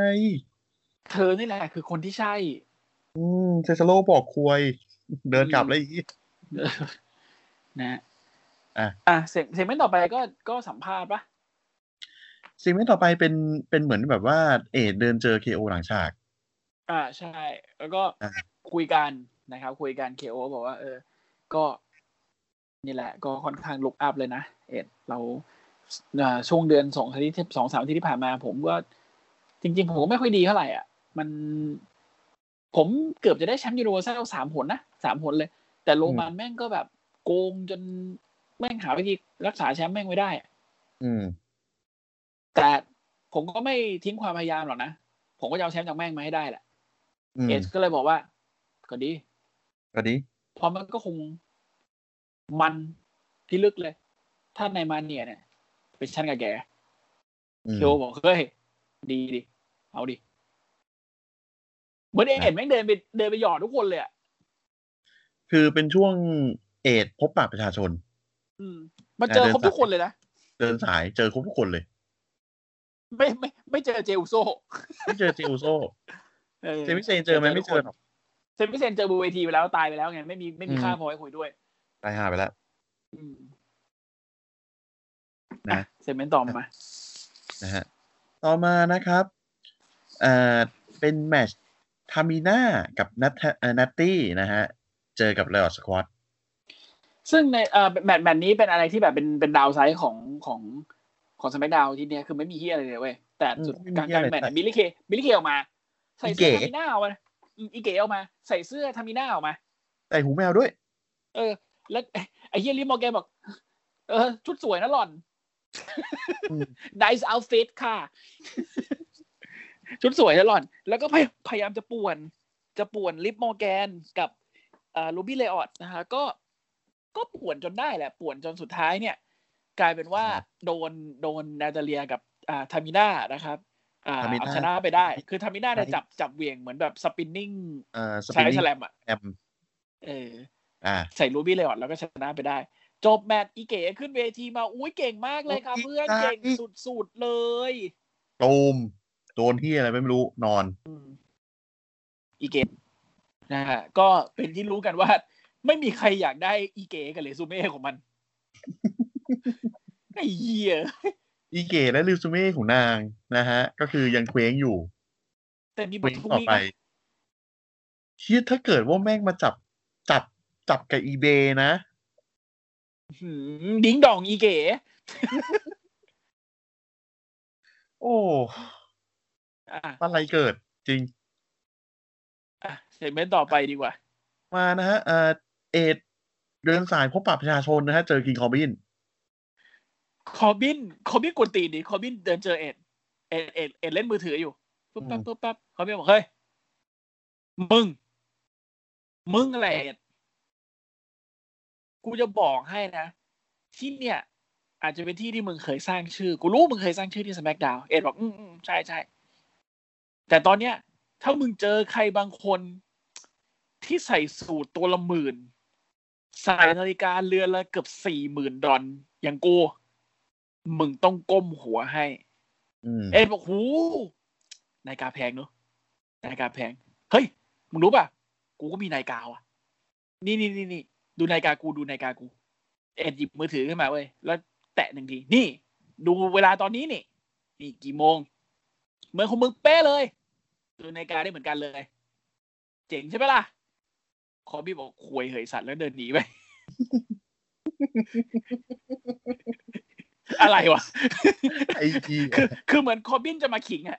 เธอนี่แหละคือคนที่ใช่ อืมเซซาโลบอกควย เดินกลับแล้วอีกนะ อะอะเสียงเสียงไม่ต่อไปก็ก็สัมภาษณ์ปะสิ่งที่ต่อไปเป็นเป็นเหมือนแบบว่า เอดเดินเจอเคโอหลังฉาก อ่าใช่ แล้วก็อะคุยกันนะครับ คุยกันเคโอบอกว่า เออ ก็นี่แหละ ก็ค่อนข้างลุกอัพเลยนะเอ็ดเราอ่าช่วงเดือนสองอาทิตย์ที่สองสามอาทิตย์ที่ผ่านมา ผมก็จริง ๆ ผมก็ไม่ค่อยดีเท่าไหร่อะ มัน ผมเกือบจะได้แชมป์ยูโรซัลสามหนนะสามหนเลย แต่โรมันแม่งก็แบบโกงจน แม่งหาวิธีรักษาแชมป์แม่งไม่ได้อะอืม แต่ผมก็ไม่ทิ้งความพยายามหรอกนะ ผมก็จะเอาแชมป์จากแม่งมาให้ได้แหละอืมเอสก็เลยบอกว่า ก็ดี ก็ดีเพราะมันก็คงมันที่ลึกเลย ถ้าในมาเนียเนี่ย เป็นชั้นกับแกอืมเคียวบอกเฮ้ยดีดิ เอาดิ เหมือนเอ็นแม่งเดินไปเดินไปหยอดทุกคนเลยอะคือเป็นช่วงเอดพบปะประชาชน อืมมาเจอครบทุกคนเลยนะเดินสายเจอครบทุกคนเลย ไม่ไม่ ไม่เจอเจอุโซไม่เจอเจอุโซออเจมิเซนเจอไหมไม่เจอหรอกเซมิเซนเจอบนเวทีไปแล้วตายไปแล้วไงไม่มีไม่มีอืมค่าพอให้คุยด้วยตายหาไปแล้วอืมนะอ่เซมเมนต์ต่อมานะฮะต่อมานะครับเอ่อเป็นแมตช์ทามิน่ากับนัท Natty นะฮะ เจอกับ Riott Squad ซึ่งในเอ่อแมตช์แมตช์นี้เป็นอะไรที่แบบเป็นเป็น downside ของของของ SmackDown ที่เนี้ยคือไม่มีเหี้ยอะไรเลยเว้ยแต่สุดกลางกลางแมตช์เนี่ย Billie Kay Billie Kay ออกมา ใส่เสื้อทามิน่าออกมาอืมอีเก๋ออกมา ใส่เสื้อทามิน่าออกมาแต่หูแมวด้วย เออ แล้วไอ้เหี้ย Liv Morgan บอก เออ ชุดสวยนะหล่อนอืม nice outfit ค่ะ ชุดสวยนะหล่อน แล้วก็พยพยายามจะป่วน จะป่วน Liv Morgan กับอ่า Ruby Riott นะฮะก็ ก็ป่วนจนได้แหละ ป่วนจนสุดท้ายเนี่ย กลายเป็นว่าครับโดนโดนนาตาเลียกับอ่าทามิน่านะครับอ่าทามิน่าเอาชนะไปได้ คือทามิน่าเนี่ยใช่จับจับเหวี่ยงเหมือนแบบ spinning เอ่อ side spin slam อะแอมเอออ่าใส่ Ruby Riott แล้วก็ชนะไปได้ จบแมตช์อีเก๋ขึ้นเวทีมาอุ้ยเก่งมากเลยครับอีเพื่อนกาเก่งอีสุดๆเลยตูมโดนที่อะไรไม่รู้นอนอืมอีเก๋นะฮะก็เป็นที่รู้กันว่า ไม่มีใครอยากได้อีเก๋กับเรซูเม่ของมันไอ้เหี้ยอีเก๋และริซูเม่ของนางนะฮะ ก็คือยังเคว้งอยู่ แต่มีเคบว้ทงทุกต่อวีคไปนะเชียถ้าเกิดว่าแม่งมาจับจับจับกับอีเบย์นะหืม Ding Dong อีเก๋ โอ้อะอะไรเกิดจริงอะ segment ต่อไปดีกว่า มานะฮะ เอ่อ Edge เดินสายพบปะประชาชนนะฮะ เจอ King Corbin Corbin Corbin กวนตีนดิ Corbin เดินเจอ Edge เอ็ดเอ็ดเอ็ดเล่นมือถืออยู่ปุ๊บปั๊บอืมปุ๊บปั๊บคอบินบอกเฮ้ย มึง มึงอะไรเอ็ด กูจะบอกให้นะ ที่เนี่ย อาจจะเป็นที่ที่มึงเคยสร้างชื่อ กูรู้มึงเคยสร้างชื่อที่ส c k กดาวเอ็ดบอกอืมอืมใช่ใช่แต่ตอนเนี้ย ถ้ามึงเจอใครบางคนที่ใส่สูตรตัวละหมื่น ใส่นาฬิกาเรือนละเกือบสี่หมื่นดอลอย่างกูมึงต้องก้มหัวให้อืมเอ็ดบอกหูนาฬิกาแพงเนอะนาฬิกาแพง เฮ้ย มึงรู้ป่ะ กูก็มีนาฬิกาว่ะ นี่นี่นี่นี่ดูนาฬิกากูดูนาฬิกากู เอ็ดหยิบมือถือขึ้นมาเว้ย แล้วแตะหนึ่งที นี่ ดูเวลาตอนนี้นี่ นี่กี่โมงเหมือนของมึงเป๊ะเลย ดูนาฬิกาได้เหมือนกันเลย เจ๋งใช่ไหมล่ะ คอบี้บอกควยเหยสัตว์แล้วเดินหนีไปอะไรวะไอ้ทียคือคือเหมือนคอบินจะมาขิงอะ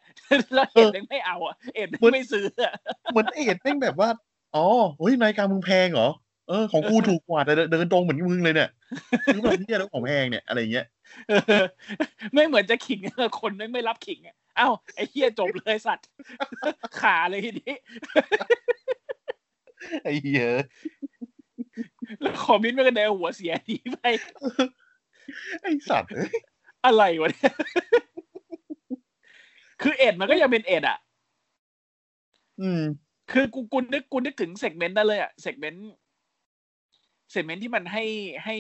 แล้วเอ็ดยังไม่เอาอะเอ็ดเหมือนไม่ซื้ออะเหมือนเอ็ดแม่งแบบว่าอ๋อเฮ้ยนาฬิกามึงแพงเหรอเออของกูถูกกว่าแต่เดินตรงเหมือนมึงเลยเนี่ยรู้แบบนี้แล้วของแพงเนี่ยอะไรเงี้ยเออไม่เหมือนจะขิงอะคนไม่ไม่รับขิงอะเอ้าไอ้เฮียจบเลยสัตว์ขาเลยทีนี้ ไอ้เหี้ยแล้วคอบินไม่ก็เดินหัวเสียหนีไปไอ้สัตว์เอ้ยอะไรวะเนี่ยคือเอ็ดมันก็ยังเป็นเอ็ดอะ อืม คือกูกูนึกกูนึกถึงเซกเมนต์นั่นเลยอะเซกเมนต์เซกเมนต์ที่มันให้ให้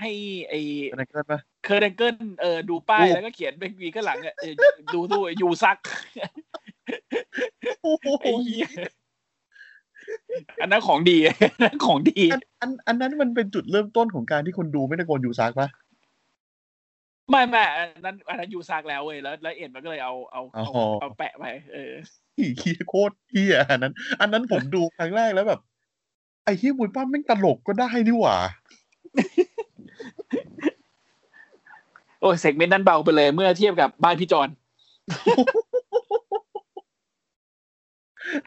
ให้ไอเป็นอะไรเกิดปะเคอร์เดนเกิลเออดูป้ายโอ้แล้วก็เขียนเป็นวีข้างหลังอะเออดูดูยูซัก โอ้โหไอ้เหี้ย อันนั้นของดีอันนั้นของดีอันอันอันนั้นมันเป็นจุดเริ่มต้นของการที่คนดูไม่ตะโกนยูซักปะไม่ไม่อันนั้นอันนั้นยูซักแล้วเว้ยแล้วแล้วเอ็ดมันก็เลยเอาเอาเอาอ๋อเอาแปะไปเอออีเฮียโคตรเฮียอันนั้น อันนั้นผมดูครั้งแรกแล้วแบบ ไอ้เฮียมวยปั้มแม่งตลกก็ได้นี่หว่าโอ้ย segment นั้นเบาไปเลยเมื่อเทียบกับบ้านพี่จอน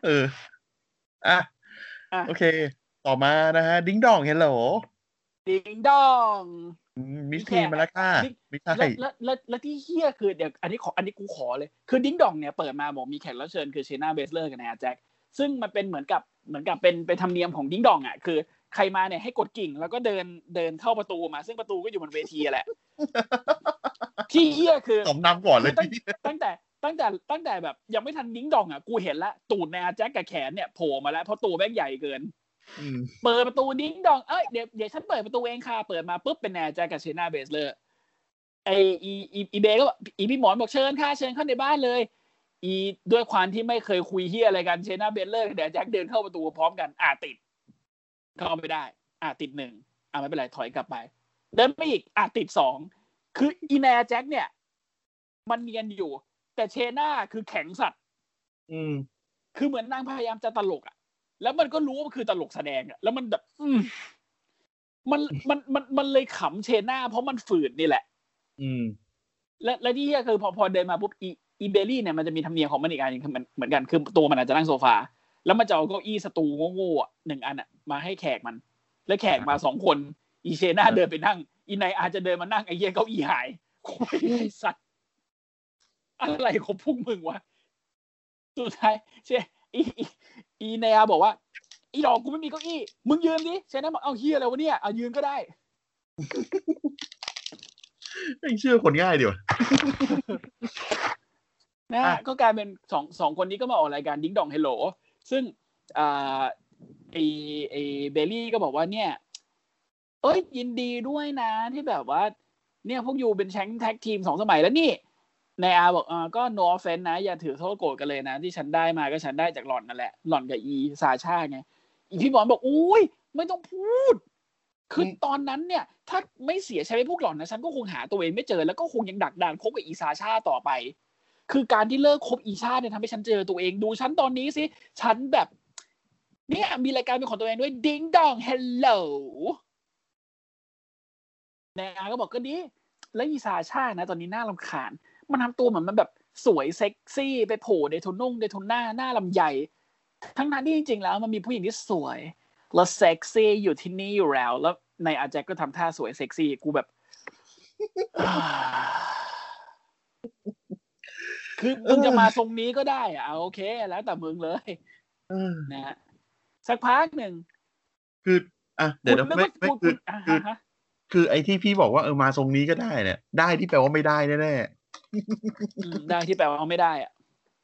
เออ อะอะโอเค ต่อมานะฮะ Ding Dong Hello Ding Dongมิสทีมาแล้วค่ะนี่ไม่ใช่แล้วแล้วแล้วแล้วที่เหี้ยคือเดี๋ยวอันนี้ขออันนี้กูขอเลย คือ Ding Dong เนี่ยเปิดมาบอกมีแขกรับเชิญคือ Shayna Baszler กับ Nia Jax ซึ่งมันเป็นเหมือนกับเหมือนกับเป็นเป็นธรรมเนียมของ Ding Dong อะคือใครมาเนี่ยให้กดกริ่ง แล้วก็เดินเดินเข้าประตูมา ซึ่งประตูก็อยู่บนเวทีอะแหละที่เหี้ยคือสมนำก่อนเลยตั้งพี่ตั้งแต่ ตั้งแต่ตั้งแต่แบบยังไม่ทัน Ding Dong อะกูเห็นละตูด Nia Jax กับแขนเนี่ยโผล่มาแล้วเพราะตัวแม่งใหญ่เกินอืมเปิดประตู Ding Dong เอ้ยเดี๋ยวเดี๋ยวฉันเปิดประตูเองค่ะเปิดมาปุ๊บเป็น Nia Jax กับ Shayna Baszler ไออีอีอีเบย์ก็บอกอีพี่หมอนบอกเชิญค่ะเชิญเข้าในบ้านเลย อีด้วยความที่ไม่เคยคุยเหี้ยอะไรกัน Shayna Baszler Nia Jax เดินเข้าประตูพร้อมกัน อ่าติด เข้าไม่ได้ อ่าติดหนึ่งอ่าไม่เป็นไรถอยกลับไปเดินไปอีกอ่าติดสองคืออี Nia Jax เนี่ย มันเนียนอยู่ แต่ Shayna คือแข็งสัตว์อืม คือเหมือนนางพยายามจะตลกอะ แล้วมันก็รู้ว่ามันคือตลกแสดงอะ แล้วมันแบบ อืมมันมันมันมันเลยขำ Shayna เพราะมันฝืดนี่แหละ อืม และและที่เหี้ยคือพอพอเดินมาปุ๊บอีอี Bayley เนี่ยมันจะมีธรรมเนียมของมันอีกอันหนึ่งคือมันเหมือนกันคือตัวมันอาจจะนั่งโซฟา แล้วมันจะเอาเก้าอี้ stool โง่ๆอะหนึ่งอันอะมาให้แขกมัน แล้วแขกมาสองคน อี Shayna เดินไปนั่ง อี Nia Jax เดินมานั่งไอ้เหี้ยเก้าอี้หายโอ้ยไอ้สัตว์ อะไรของพวกมึงวะ สุดท้ายเชอีอีอี Nia บอกว่า อีดอกกูไม่มีเก้าอี้ มึงยืนดิ Shayna บอกเอาเหี้ยอะไรวะเนี่ยเอายืนก็ได้ไม่เชื่อคนง่ายดีว่ะนะอะก็กลายเป็นสองสองคนนี้ก็มาออกรายการ Ding Dong Hello ซึ่งอ่าไอไอ Bayley ก็บอกว่าเนี่ย เอ้ยยินดีด้วยนะที่แบบว่า เนี่ยพวกยูเป็นแชมป์ tag team สองสมัยแล้วนี่ Nia บอกอ่าก็ no offense นะ อย่าถือโทษโกรธกันเลยนะ ที่ฉันได้มาก็ฉันได้จากหล่อนนั่นแหละ หล่อนกับอี Sasha ไง อีพี่บอลบอกอุ้ยไม่ต้องพูด คือตอนนั้นเนี่ย ถ้าไม่เสียแชมป์ไปพวกหล่อนนะ ฉันก็คงหาตัวเองไม่เจอ แล้วก็คงยังดักดานคบกับอี Sasha ต่อไป คือการที่เลิกคบอีซาชาเนี่ยทำให้ฉันเจอตัวเองดูฉันตอนนี้สิ ฉันแบบ เนี่ยมีรายการเป็นของตัวเองด้วย Ding Dong Hello Nia ก็บอกก็ดี แล้วอี Sasha นะ ตอนนี้น่ารำคาญ มันทำตัวเหมือนมันแบบสวยเซ็กซี่ไปโผล่เดโทนุ่ง Daytona น่าลำไย ทั้งนั้นที่จริงๆแล้วมันมีผู้หญิงที่สวย และเซ็กซี่อยู่ที่นี่อยู่แล้ว แล้ว Nia Jax ก็ทำท่าสวยเซ็กซี่กูแบบคือมึงจะมาทรงนี้ก็ได้อะเอาโอเค แล้วแต่มึงเลยเออนะฮะสักพักหนึ่งคืออะเดี๋ยวนะคุณไม่นึกว่าไม่คุณคืออ่าคือฮะคือไอ้ที่พี่บอกว่าเออมาทรงนี้ก็ได้เนี่ย ได้ที่แปลว่าไม่ได้แน่อืม ได้ที่แปลว่าไม่ได้อะ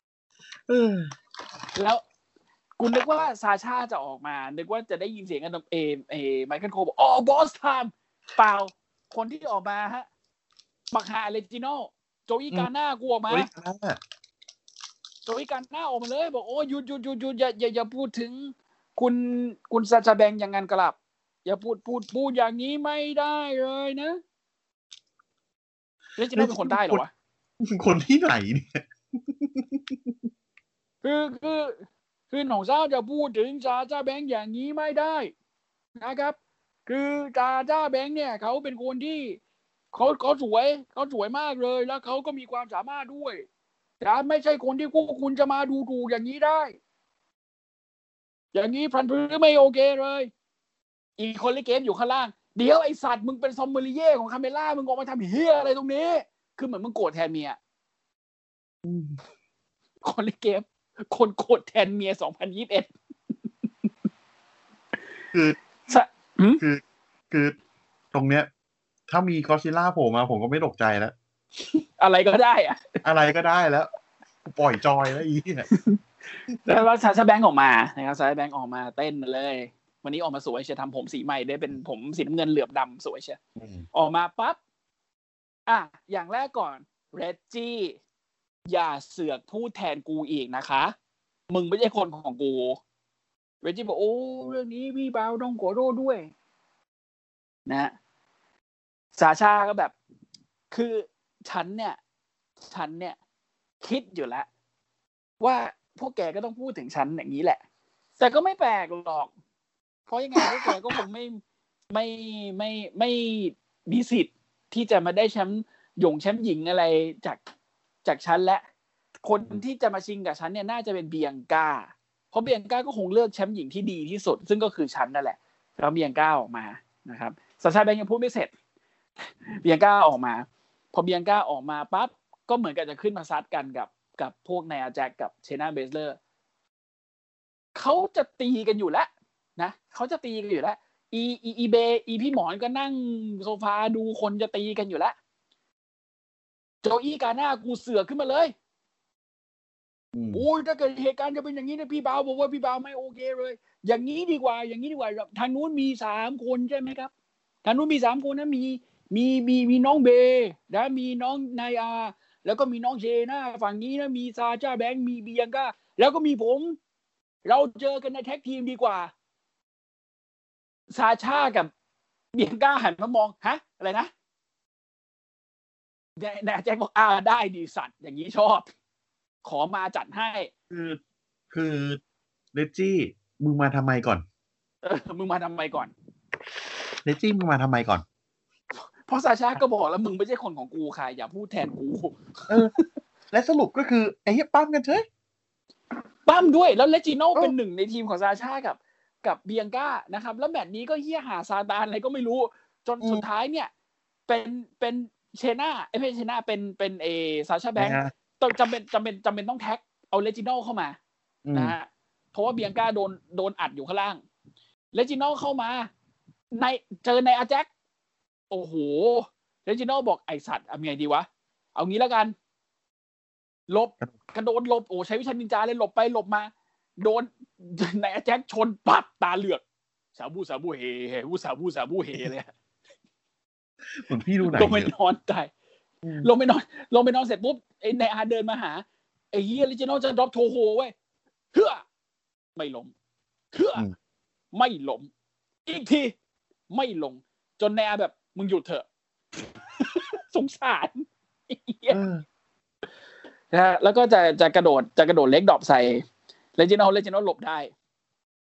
ๆเออแล้วกูนึกว่า Sasha จะออกมา นึกว่าจะได้ยินเสียงกันเอเอ Michael Cole บอกอ๋อ Boss time เปล่า คนที่ออกมาฮะบักฮาเลจิโนโจอีกาน่ากูออกมาบริการอะโจอีกาน่าออกมาเลย บอกโอ้หยุดหยุดหยุดหยุดอย่าอย่าอย่าพูดถึง คุณคุณซาชาแบงอย่างนั้นกลับ อย่าพูดพูดพูดอย่างนี้ไม่ได้เลยนะเลจิโนเป็นคนใต้เหรอวะ คนที่ไหนเนี่ย คือคือคือหนองเจ้าจะพูดถึงจาจ้าแบงค์อย่างนี้ไม่ได้นะครับ คือจาจ้าแบงค์เนี่ยเขาเป็นคนที่เขาเขาสวยเขาสวยมากเลยแล้วเขาก็มีความสามารถด้วยแต่ไม่ใช่คนที่พวกคุณจะมาดูถูกอย่างนี้ได้ อย่างนี้พันพื้นไม่โอเคเลย อีกคนเล่นเกมอยู่ข้างล่าง เดี๋ยวไอสัตว์มึงเป็นซอมเบริเย่ของคาเมล่ามึงออกมาทำเฮียอะไรตรงนี้ คือเหมือนมึงโกรธแทนเมียคนเล่นเกมคนโกรธแทนเมียสองพันยี่สิบเอ็ดคือสะหืมคือคือตรงเนี้ย ถ้ามีกอซิล่าโผล่มาผมก็ไม่ตกใจแล้ว อะไรก็ได้อะอะไรก็ได้แล้ว ปล่อยจอยแล้วอีเนี่ยแล้วซาชาแบงค์ออกมานะครับซาชาแบงค์ออกมาเต้นเลย วันนี้ออกมาสวยเชียร์ทำผมสีใหม่ได้เป็นผมสีน้ำเงินเหลือบดำสวยเชียร์ออกมาปั๊บ อะอย่างแรกก่อนเรดจี้อย่าเสือกพูดแทนกูอีกนะคะ มึงไม่ใช่คนของกูเรดจี้บอกโอ้เรื่องนี้พี่เบาต้องขอโทษด้วยนะฮะซาชาก็แบบ คือฉันเนี่ย ฉันเนี่ย คิดอยู่แล้วว่าพวกแกก็ต้องพูดถึงฉันอย่างนี้แหละ แต่ก็ไม่แปลกหรอก เพราะยังไงพวกแกก็คงไม่ไม่ไม่ไม่มีสิทธิ์ ที่จะมาได้แชมป์หยงแชมป์หญิงอะไรจากจากฉันและ คนที่จะมาชิงกับฉันเนี่ยน่าจะเป็นเบียงกาเพราะเบียงกาก็คงเลือกแชมป์หญิงที่ดีที่สุด ซึ่งก็คือฉันนั่นแหละแล้วเบียงกาออกมานะครับสาชาแบงค์ยังพูดไม่เสร็จ เบียงกาออกมา พอเบียงกาออกมาปั๊บก็เหมือนกับจะขึ้นมาซัดกันกับกับพวกนายอาแจ็คกับเชนาเบสเลอร์เขาจะตีกันอยู่แล้วนะเขาจะตีกันอยู่แล้ว อีอีอีเบอีพี่หมอนก็นั่งโซฟาดูคนจะตีกันอยู่แล้วโจอี้กาหน้ากูเสือกขึ้นมาเลยอืมโอ้ยถ้าเกิดเหตุการณ์จะเป็นอย่างนี้นะพี่บ่าวบอกว่าพี่บ่าวไม่โอเคเลย อย่างนี้ดีกว่า อย่างนี้ดีกว่าทางนู้นมีสามคนใช่ไหมครับทางนู้นมีสามคนนะมีมีมีมีน้องเบนะมีน้องนายอา แล้วก็มีน้องเจนะฝั่งนี้นะมีซาจ้าแบงค์มีเบียงก้าแล้วก็มีผม เราเจอกันในแท็กทีมดีกว่า ซาชากับเบียงก้าหันมามองฮะอะไรนะนายแจ็คบอกอ่าได้ดีสัตว์อย่างนี้ชอบ ขอมาจัดให้ คือคือเลจี้มึงมาทำไมก่อน เออมึงมาทำไมก่อนเลจี้มึงมาทำไมก่อน เพราะซาชาก็บอกแล้วมึงไม่ใช่คนของกูค่ะอย่าพูดแทนกูเออ และสรุปก็คือไอ้เหี้ยปั้มกันเฉยปั้มด้วยแล้วเลจิโน่เออเป็นหนึ่งในทีมของซาชากับ กับเบียงก้านะครับ แล้วแมตช์นี้ก็เฮี้ยหาซาตานอะไรก็ไม่รู้ จนสุดท้ายเนี่ย เป็นเป็นเชน่าไอ้ยไม่ใช่เชน่าเป็นเป็นเอซาชาแบงค์นะฮะต้องจำเป็นจำเป็นจำเป็นต้องแท็กเอาเลจิโน่เข้ามาอืมนะฮะเพราะว่าเบียงก้าโดนโดนอัดอยู่ข้างล่างเลจิโน่เข้ามา ในเจอไนอาแจ็คโอ้โหเลจิโน่บอกไอสัตว์เอาไงดีวะ เอางี้แล้วกันหลบกระโดดหลบโอ้ใช้วิชานินจาเลยหลบไปหลบมา โดนไนอาแจ็คชนปับตาเหลือก สาบูสาบูเฮเฮวูสาบูสาบูเฮเลยอะเหมือนพี่ดูหนังลงไปเยนอะอนตายอืมลงไปนอน ลงไปนอนเสร็จปุ๊บไอ้ไนอาเดินมาหาไอ้เฮียลิจิโนจะ drop toe hold เว้ยเฮือไม่ล้มเฮืออไม่ล้มอีกที ไม่ลง จนไนอาแบบ มึงหยุดเถอะ สงสารไอ้เหี้ยเออนะฮะแล้วก็จะจะกระโดดจะกระโดด leg drop ใส่ เลจิโนเลจิโนหลบได้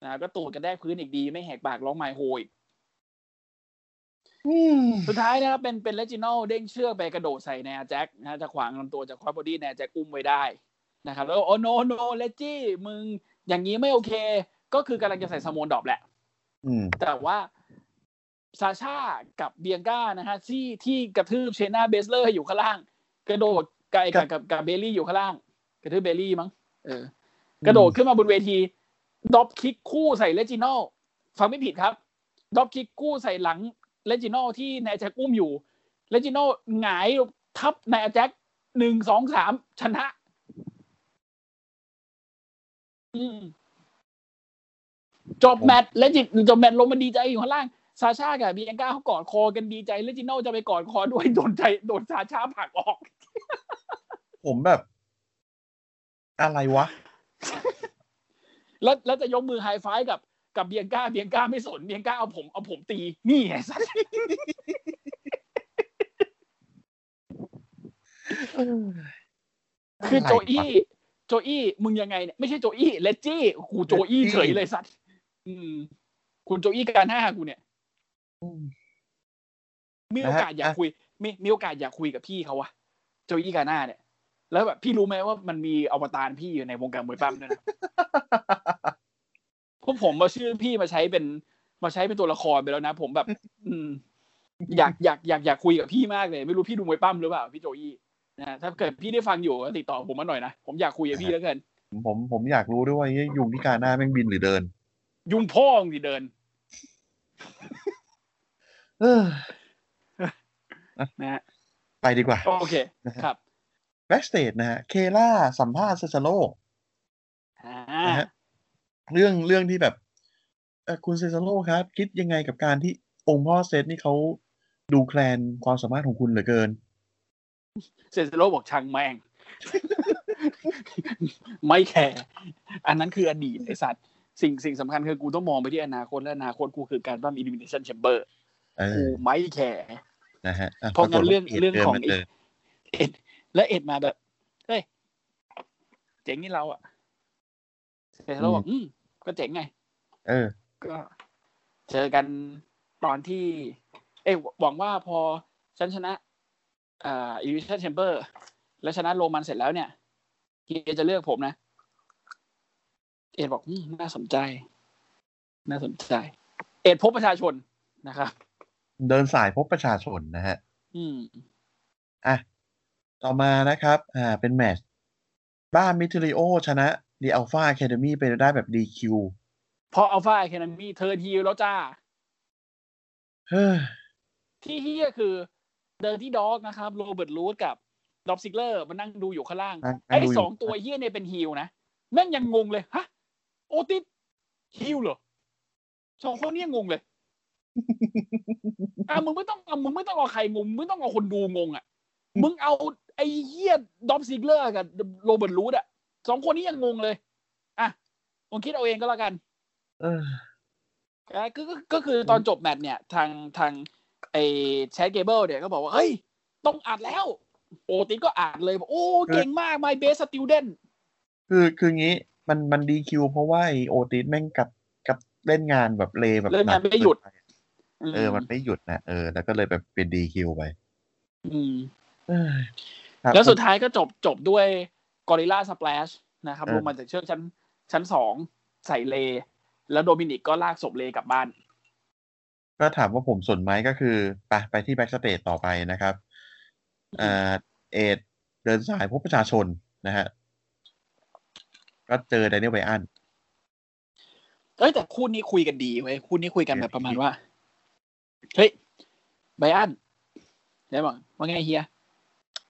นะก็ตูดกระแทกพื้นอีกดี ไม่แหกปากร้อง my holeอืมสุดท้ายนะครับเป็นเป็นเลจิโนเด้งเชือกไปกระโดดใส่ไนอาแจ็คนะจะขวางลำตัวจาก crossbody ไนอาแจ็คอุ้มไว้ได้นะครับ แล้ว oh no no เลจี้มึงอย่างนี้ไม่โอเค ก็คือกำลังจะใส่ Samoan drop แหละอืมแต่ว่าซาชากับเบียงก้านะฮะที่ที่กระทืบเชน่าเบสเลอร์อยู่ข้างล่าง กระโดดไกลกับกับกับเบลลี่อยู่ข้างล่าง กระทืบเบลลี่มั้งเออ กระโดดขึ้นมาบนเวที dropkick คู่ใส่เลจิโนฟังไม่ผิดครับ dropkick คู่ใส่หลังเลจิโนที่ไนอาแจ็คอุ้มอยู่เลจิโนหงายทับนายแจ็คหนึ่งสองสามชนะอืมจบแมตช์เลจิจบแมตช์ลงมาดีใจอยู่ข้างล่างซาชากับบีแองก้าเขากอดคอกันดีใจเลจิโนจะไปกอดคอด้วยโดนใจโดนซาชาผลักออก ผมแบบ อะไรวะ แล้วแล้วจะยกมือไฮไฟว์กับกับเบียงก้าเบียงก้าไม่สนเบียงก้าเอาผมเอาผมตี นี่ไงสัสคือโจอี้ โจอี้มึงยังไงเนี่ยไม่ใช่โจอี้เลจี้กูโจอี้เฉยเลยสัสอืมคุณโจอี้การห้ากูเนี่ยมีโอกาสอยากคุย มีมีโอกาสอยากคุยกับพี่เขาวะโจอี้การหน้าเนี่ย แล้วแบบพี่รู้ไหมว่ามันมีอวตารพี่อยู่ในวงการมวยปั้มด้วยนะพวกผมมาชื่อพี่มาใช้เป็นมาใช้เป็นตัวละครไปแล้วนะ ผมแบบ อืม อยากอยากอยากอยากคุยกับพี่มากเลย ไม่รู้พี่ดูมวยปล้ำหรือเปล่าพี่โจอี้นะถ้าเกิดพี่ได้ฟังอยู่ก็ติดต่อผมมาหน่อยนะผมอยากคุยกับพี่แล้วกันผมผมอยากรู้ด้วยว่าไอ้ยุงที่กาหน้าแม่งบินหรือเดิน ยุงพ่องสิเดินเออนะฮะไปดีกว่า โอเค ครับ backstage นะฮะ เคล่าสัมภาษณ์เซซาโลอ่านะฮะเรื่องเรื่องที่แบบเอ่อคุณเซซาโลครับ คิดยังไงกับการที่องค์พ่อเซตนี่เขาดูแคลนความสามารถของคุณเหลือเกิน เซนเซโรบอกช่างแม่งไม่แคร์อันนั้นคืออดีตไอสัตว์สิ่งสิ่งสำคัญคือกูต้องมองไปที่อนาคตและอนาคตกูคือการปล้ำ elimination chamber เอกูอไม่แคร์นะฮะอ่เพราะงั้นปกฏว่าเรื่องดเรื่องดินของมาเจอเอ็ด และเอ็ดมาแบบเฮ้ยเจ๋งนี่เราอะเซนเซโรบอกอืมก็เจ๋งไง เออ ก็เจอกันตอนที่ เอ้ยหวังว่าพอฉันชนะอ่า Elimination Chamber แล้วชนะโรมันเสร็จแล้วเนี่ยเฮียจะเลือกผมนะ เอ็ดบอกอืมน่าสนใจ น่าสนใจ เอ็ดพบประชาชนนะครับ เดินสายพบประชาชนนะฮะ อืม อะ ต่อมานะครับอ่าเป็นแมตช์บ้านมิเทริโอชนะดีอัลฟา a ค a เดมี่ไปได้แบบ DQพอ Alpha Academy turn heel แล้วจ้าเฮ้ยที่เฮียคือ Dirty Dawgs นะครับโรเบิร์ตลูดกับดอปซิกเลอร์มานั่งดูอยู่ข้างล่างนั่งนั่ไอ้งดูยู่สองตัวเฮียเนี่ยเป็น heel นะ แม่งยังงงเลย ฮะ โอติส heel เหรอสองคนเนี้ยงงเลย อะมึงไม่ต้องเอามึงไม่ต้องเอาใครงง มึงไม่ต้องเอาคนดูงงอะ มึงเอา ไอ้เฮียดอปซิกเลอร์กับโรเบิร์ตลูดอะสองคนนี้ยังงงเลย อะมึงคิดเอาเองก็แล้วกันเอออะก็ก็ก็คือตอนจบแมตช์เนี่ย ทางทางไอ้แชทเกเบิลเนี่ยก็บอกว่า เฮ้ย ต้องอัดแล้ว โอติสก็อัดเลยบอกโอ้เก่งมาก my best student คือคืองี้มันมันดีคิวเพราะว่าไอโอติสแม่งกับกับเล่นงานแบบเลแบบเล่นงานกไม่หยุดเกินไปเออ มันไม่หยุดนะเออ แล้วก็เลยแบบเป็นดีคิวไป อืมเออครับ แล้วสุดท้ายก็จบจบด้วยกอริล l าส p ป a s h นะครับเออลงมาจากเชือกชั้น ชั้นสองใส่เล แล้วโดมินิกก็ลากศพเลกลับบ้าน ก็ถามว่าผมสนไหมก็คือ ไปไปที่ backstage ต่อไปนะครับอ่าเอ็ดเดินสายพบประชาชนนะฮะก็เจอไดเนียลไบอันเอ้ยแต่คู่นี้คุยกันดีเว้ยคู่นี้คุยกันแบบประมาณว่า เฮ้ยไบอันได้บอกว่าไงเฮีย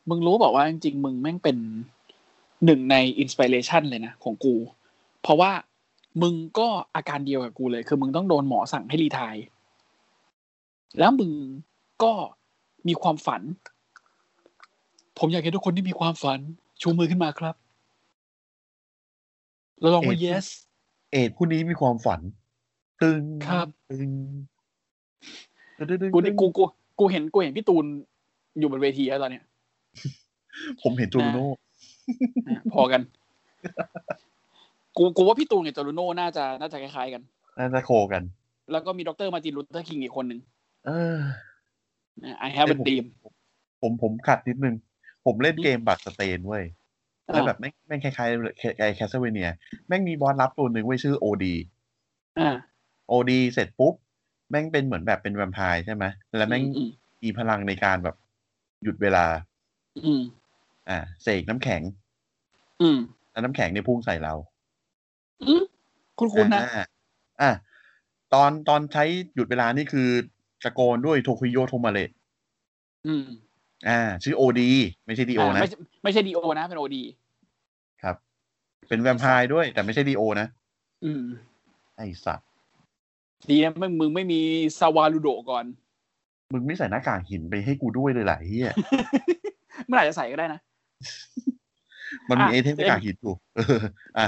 มึงรู้บอกว่าจริงๆ มึงแม่งเป็นหนึ่งใน inspiration เลยนะของกู เพราะว่ามึงก็อาการเดียวกับกูเลย คือมึงต้องโดนหมอสั่งให้รีไทาย แล้วมึงก็มีความฝัน ผมอยากเห็นทุกคนที่มีความฝัน ชูมือขึ้นมาครับ แล้วลองว่าเอ็ด yes เอ็ดผู้นี้มีความฝัน ตึงครับตึงตึงตึงกูนี่กูกูกูเห็นกูเห็นพี่ตูนอยู่บนเวทีแล้วตอนเนี้ย ผมเห็นจูโน่นะพอกัน กูกูว่าพี่ตูนกับจอรูโน่น่าจะน่าจะคล้ายๆกัน น่าจะโคกัน แล้วก็มีดรมาร์ตินลูเทอร์คิงอีกคนหนึ่งเออนะ I have a dream ผมผมขัดนิดนึง ผมเล่นเกม Bloodstained เว้ยแล้วอ่าแบบแม่งแม่งคล้ายๆไอ Castlevania แม่งมีบอสลับตัวหนึ่งเว้ยชื่อ OD อ่า OD เสร็จปุ๊บ แม่งเป็นเหมือนแบบเป็นแวมไพร์ใช่ไหมแล้วแม่งอืมมีพลังในการแบบหยุดเวลา อืม อ่า เสกน้ำแข็ง อืมแล้วน้ำแข็งเนี่ยพุ่งใส่เรา อืมคุณคุณนะอ่าอะตอนตอนใช้หยุดเวลานี่คือตะโกนด้วยโทคุโยโทมาเระอืม อ่า ชื่อโอดี ไม่ใช่ดีโอนะไม่ใช่ไม่ใช่ดีโอนะ เป็นโอดีครับ เป็นแวมไพร์ด้วย แต่ไม่ใช่ดีโอนะ อืม ไอสัตว์ ดีนะมึงมึงไม่มีซาวาลูโดก่อน มึงไม่ใส่หน้ากากหินไปให้กูด้วยเลยหลายเฮีย เมื่อไหร่จะใส่ก็ได้นะ มันมีอะ item หน้ากากหินอยู่เอออะ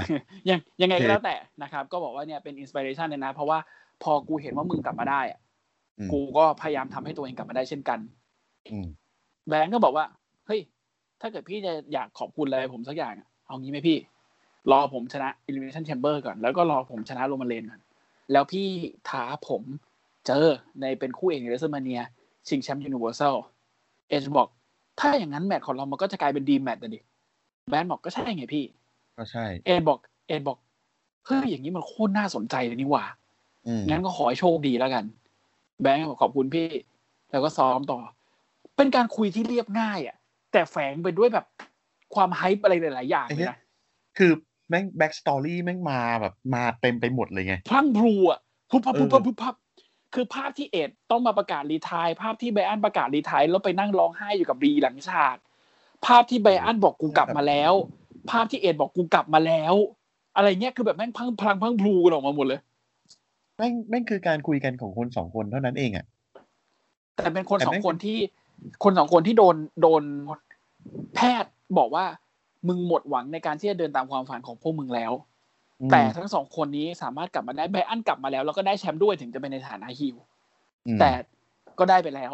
ยังยังไงโอเคก็แล้วแต่นะครับ ก็บอกว่าเนี่ยเป็น inspiration เลยนะ เพราะว่าพอกูเห็นว่ามึงกลับมาได้อะอืมกูก็พยายามทำให้ตัวเองกลับมาได้เช่นกันอืมแบงก์ก็บอกว่า เฮ้ย ถ้าเกิดพี่จะอยากขอบคุณอะไรผมสักอย่างอะเอางี้ไหมพี่ รอผมชนะ Elimination Chamber ก่อน แล้วก็รอผมชนะโรมันเลนก่อน แล้วพี่ท้าผมเจอในเป็นคู่เอกใน WrestleMania ชิงแชมป์ Universal เอ็ดบอก ถ้าอย่างนั้นแมตช์ของเรามันก็จะกลายเป็น dream match นะไบอันบอกก็ใช่ไงพี่ ก็ใช่ เอ็ดบอก เอ็ดบอกเฮ้ยอย่างนี้มันโคตรน่าสนใจเลยนี่หว่าอืมงั้นก็ขอให้โชคดีแล้วกัน แบงค์บอกขอบคุณพี่ แล้วก็ซ้อมต่อ เป็นการคุยที่เรียบง่าย อะ แต่แฝงไปด้วยแบบความ hype อะไรหลาย ๆ อย่างเลยนะคือแม่ง backstory แม่งมาแบบมาเต็มไปหมดเลยไงพรั่งพรูอะพุบพับเออพุบพับพุบพับ คือภาพที่ Edge ต้องมาประกาศ retire ภาพที่ Bryan ประกาศ retire แล้วไปนั่งร้องไห้อยู่กับ Brie หลังฉากภาพที่ Bryan บอกกูกลับมาแล้ว ภาพที่ Edge บอกกูกลับมาแล้ว อะไรเงี้ยคือแบบแม่งพรั่งพรั่งพรูกันออกมาหมดเลยแม่งแม่งคือการคุยกันของคนสองคนเท่านั้นเองอะแต่เป็นคนแต่สอไม่งคนที่คนสองคนที่โดนโดนแพทย์บอกว่ามึงหมดหวังในการที่จะเดินตามความฝันของพวกมึงแล้วอืม แต่ทั้งสองคนนี้สามารถกลับมาได้ไบรอันกลับมาแล้ว แล้วก็ได้แชมป์ด้วยถึงจะเป็นในฐานะฮิลอืมแต่ก็ได้ไปแล้ว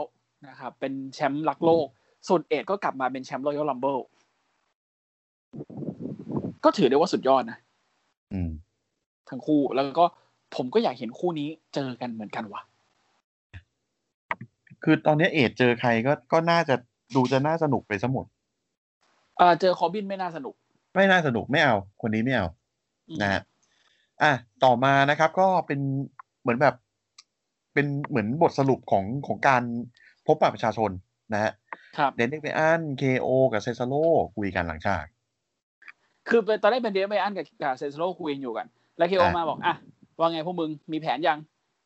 นะครับเป็นแชมป์รักโลก ส่วนเอ็ดก็กลับมาเป็นแชมป์รอยัลลัมเบิลก็ถือได้ว่าสุดยอดนะอืมทั้งคู่แล้วก็ผมก็อยากเห็นคู่นี้เจอกันเหมือนกันว่ะคือตอนนี้ Edge เจอใครก็ก็น่าจะดูจะน่าสนุกไปซะหมดเออเจอ Corbin ไม่น่าสนุก ไม่น่าสนุกไม่เอา คนนี้ไม่เอาอืม นะฮะอะต่อมานะครับก็เป็นเหมือนแบบเป็นเหมือนบทสรุปของของการพบปะประชาชนนะฮะครับ Daniel Bryan KO กับ Cesaro คุยกันหลังฉากคือเป็นตอนแรกเป็น Daniel Bryan กับกับ Cesaro คุยกันอยู่กัน แล้ว KO อะมาบอกอะว่าไงพวกมึงมีแผนยัง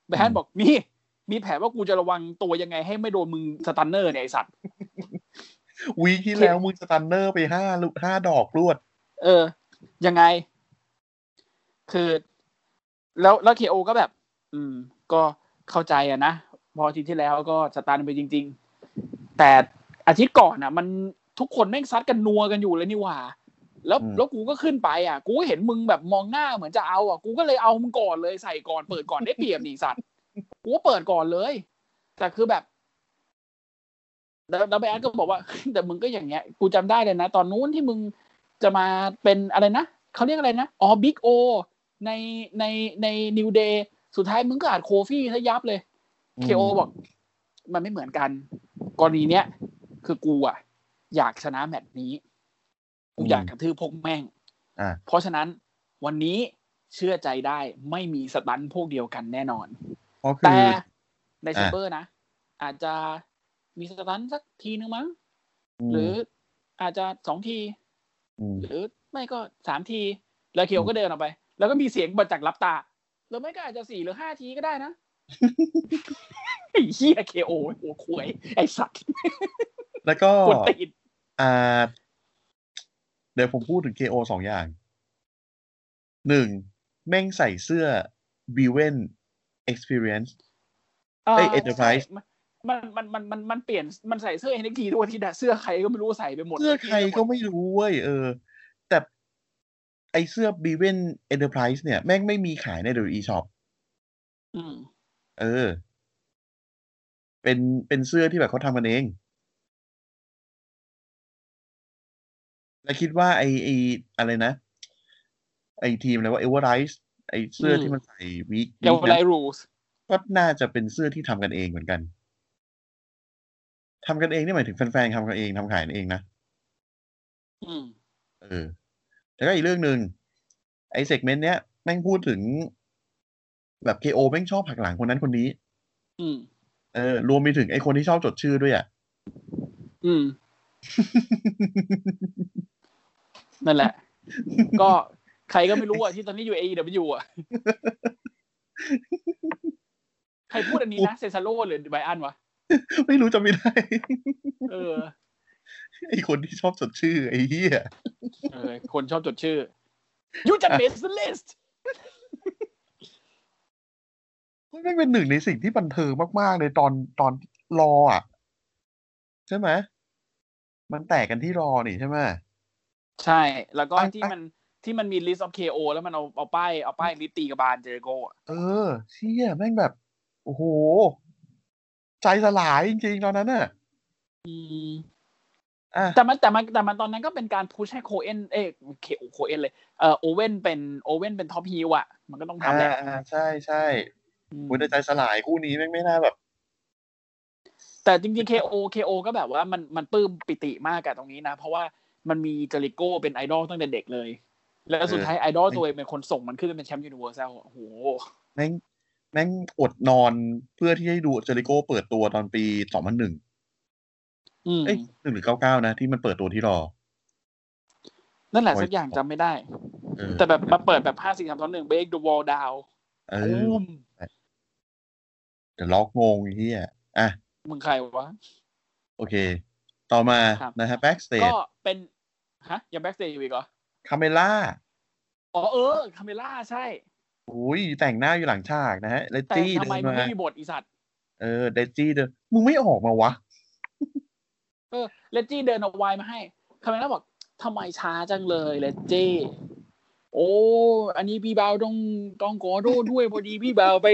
Bryan มันบอกมีมีแผนว่ากูจะระวังตัวยังไงให้ไม่โดนมึง Stunner เนี่ยไอสัตว์ week ที่แล้วมึง Stunner ไปห้าลูกห้าดอกรวด เออ ยังไง คือ แล้วแล้ว KO ก็แบบ อืม ก็เข้าใจอะนะ พออาทิตย์ที่แล้วก็ stun ไปจริง ๆ แต่อาทิตย์ก่อนอะ มันทุกคนแม่งซัดกันนัวกันอยู่เลยนี่หว่า แล้วอืมแล้วกูก็ขึ้นไปอะ กูก็เห็นมึงแบบมองหน้าเหมือนจะเอาอะ กูก็เลยเอามึงก่อนเลยใส่ก่อนเปิดก่อนได้เปรียบนี่สัตว์กูก็เปิดก่อนเลย แต่คือแบบแล้วแล้วแบนก็บอกว่า แต่มึงก็อย่างเงี้ย กูจำได้เลยนะ ตอนนู้นที่มึงจะมาเป็นอะไรนะเขาเรียกอะไรนะ อ๋อบิ๊กโอ ในในในนิวเดย์สุดท้ายมึงก็อาจโคฟี่ซะยับเลยเคโอบอก มันไม่เหมือนกัน กรณีเนี้ยคือกูอะ อยากชนะแมตช์นี้ กูอยากกระทืบพวกแม่งอ่าเพราะฉะนั้นวันนี้เชื่อใจได้ไม่มีสตันพวกเดียวกันแน่นอนเพราะคืแต่อในแชมเบอร์นะ อาจจะมีสตันสักทีนึงมั้งมหรืออาจจะสองทีมหรือไม่ก็สามที แล้วเคียวก็เดินออกไป แล้วก็มีเสียงบัจากรับตาหรือไม่ก็อาจจะสี่หรือห้าทีก็ได้นะไอ้เหี้ยเคโอหัวควายไอ้สัตว์แล้วก็กดตีนอ่าเดี๋ยวผมพูดถึง KO สองอย่างหนึ่งแม่งใส่เสื้อ b i w e n Experience เอ้ย Enterprise มันมันมันมันมันเปลี่ยนมันใส่เสื้อ NXT ทุกอาทิตย์อะเสื้อใครก็ไม่รู้ใส่ไปหมด เสื้อใครก็ไม่รู้เว้ยเออแต่ ไอเสื้อ b i w e n Enterprise เนี่ย แม่งไม่มีขายใน WWE Shop อืมเออ เป็นเป็นเสื้อที่แบบเขาทำกันเอง แล้วคิดว่าไอไออะไรนะ ไอทีมอะไรว่าเอเวอร์ไรส์ไอเสื้ออมที่มันใส่วีคเดี๋ยวไลรูสก็น่าจะเป็นเสื้อที่ทำกันเองเหมือนกันทำกันเองนี่หมายถึงแฟนๆทำกันเองทำขายกันเองนะ อืม เออ แล้วก็อีกเรื่องหนึ่งไอเซกเมนต์เนี้ยแม่งพูดถึง แบบเคโอแม่งชอบผักหลังคนนั้นคนนี้ อืม เออ รวมไปถึงไอคนที่ชอบจดชื่อด้วยอะ อืม นั่นแหละ ก็ใครก็ไม่รู้อะที่ตอนนี้อยู่ AEW อะ ใครพูดอันนี้นะเซซาโลหรือไบอันวะ ไม่รู้จะไม่ได้ เออ ไอคนที่ชอบจดชื่อ ไอ้เหี้ยเออคนชอบจดชื่อ you just made the list มันไม่งเป็นหนึ่งในสิ่งที่บันเทิงมากๆเลยตอนตอนรออะ ใช่ไหมมันแตกกันที่รอนี่ใช่ไหมใช่ แล้วก็อะที่อะมันที่มันมี list of KO แล้วมันเอาเอาป้ายเอาป้ายลิสต์ตีกระบาลเจอโกอะเออเชี่ยแม่งแบบ โอ้โห ใจสลายจริงๆตอนนั้นน่ะอืมอะ แต่มันแต่มันแต่มันตอนนั้นก็เป็นการพุชให้โคเอนเอ้เคโคเอนเลยเออโอเว่นเป็นโอเว่นเป็นท็อปฮิลอะมันก็ต้องอ่าทำแหละอ่าใช่ใช่อืมคุณใจสลายคู่นี้แม่งไม่น่าแบบ แต่จริงๆ KO KO ก็แบบว่ามันมันปลื้มปิติมากกับตรงนี้นะ เพราะว่ามันมีเจริโก้เป็นไอดอลตั้งแต่เด็กเลย แล้วสุดท้ายไอดอลตัวเองเป็นคนส่งมันขึ้นไปเป็นแชมป์ยูนิเวอร์แซลโอ้โหแม่งแม่งอดนอนเพื่อที่ให้ดูเจอริโก้เปิดตัวตอนปีสองพันหนึ่งอืม เอ้ยหนึ่งหรือเก้าเก้านะที่มันเปิดตัวที่รอ นั่นแหละโอ้ยสักอย่างจำไม่ได้เออแต่แบบมาเปิดแบบห้าสี่สามสองหนึ่ง break the walls downเออเดี๋ยวล็อกงงไอ้เฮียอะ มึงใครวะ โอเค ต่อมาครับนะฮะ backstage ก็เป็น ฮะ ยัง backstage อยู่อีกเหรอคาเมล่าอ๋อเออคาเมล่าใช่อุ้ยแต่งหน้าอยู่หลังฉากนะฮะเลแต่จี้ทำเดิไมนมึงมาไม่มีบทอีสัตว์เออเดจี้เดินมึงไม่ออกมาวะ เออเลจี้เดินเอาไวน์มาให้คาเมล่าบอกทำไมช้าจังเลยเลจี้โอ้อันนี้พี่บ่าวต้องต้องขอโทษด้วยพอดีพี่บ่าวไป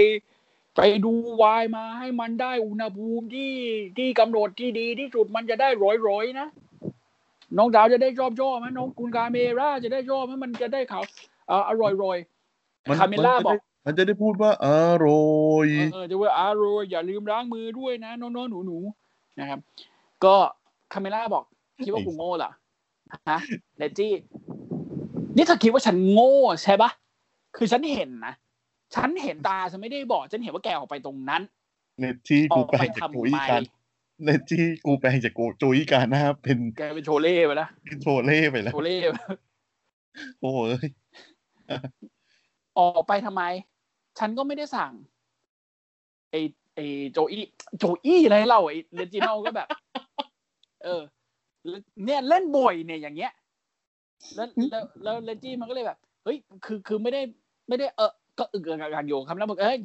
ไปดูไวน์มาให้มันได้อุณหภูมิที่ที่กำหนดที่ดีที่สุดมันจะได้ร้อยร้อยๆนะน้องดาวจะได้ชอบชอบไหมน้องคุณกาเมราจะได้ชอบไหมมันจะได้เขาเอ่ออร่อยร่อยๆคาเมล่าบอก มันจะได้พูดว่าอร่อยเออจะว่าอร่อยอย่าลืมล้างมือด้วยนะน้องๆหนูๆนะครับ ก็ คาเมล่าบอก คิดว่ากูโง่เหรอฮะเลจี้นี่เธอคิดว่าฉันโง่ใช่ปะคือฉันเห็นนะฉันเห็นตาฉันไม่ได้บอก ฉันเห็นว่าแกออกไปตรงนั้นเนจี้อกูอกแปลไปงจากทำโจยไมการเนจี้กูแปลงจากโกโจยการหน้าเป็นแกเป็นโชเล่ไปแล้วโชเล่ไปแล้วโชเล่ไปโอ้ยออกไปทำไม ฉันก็ไม่ได้สั่งไอไอโจอี้โจอี้อะไรเราไอเลจิโนก็แบบ เออ เนี่ยเล่นบ่อยเนี่ยอย่างเงี้ย แล้วแล้วแล้วเลจี้มันก็เลยแบบ เฮ้ย คือคือไม่ได้ไม่ได้เออก็อึกอักอักอยู่คำแล้วบอกเอ้ย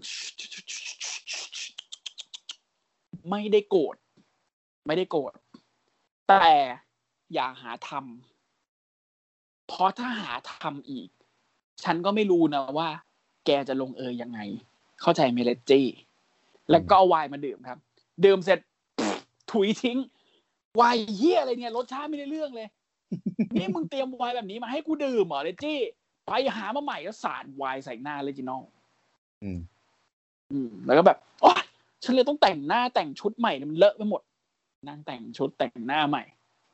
ไม่ได้โกรธไม่ได้โกรธแต่อย่าหาทำเพราะถ้าหาทำอีก ฉันก็ไม่รู้นะว่า แกจะลงเอยยังไง เข้าใจไหม Reggie แล้วก็เอาไวน์มาดื่มครับ ดื่มเสร็จถุยทิ้ง ไวน์เฮียอะไรเนี่ยรสชาติไม่ได้เรื่องเลย นี่มึงเตรียมไวน์แบบนี้มาให้กูดื่มเหรอ Reggie ไปหามาใหม่แล้วสาดไวน์ใส่หน้า Reginaldอืม อืม แล้วก็แบบโอ๊ยฉันเลยต้องแต่งหน้าแต่งชุดใหม่เนี่ยมันเลอะไปหมดนั่งแต่งชุดแต่งหน้าใหม่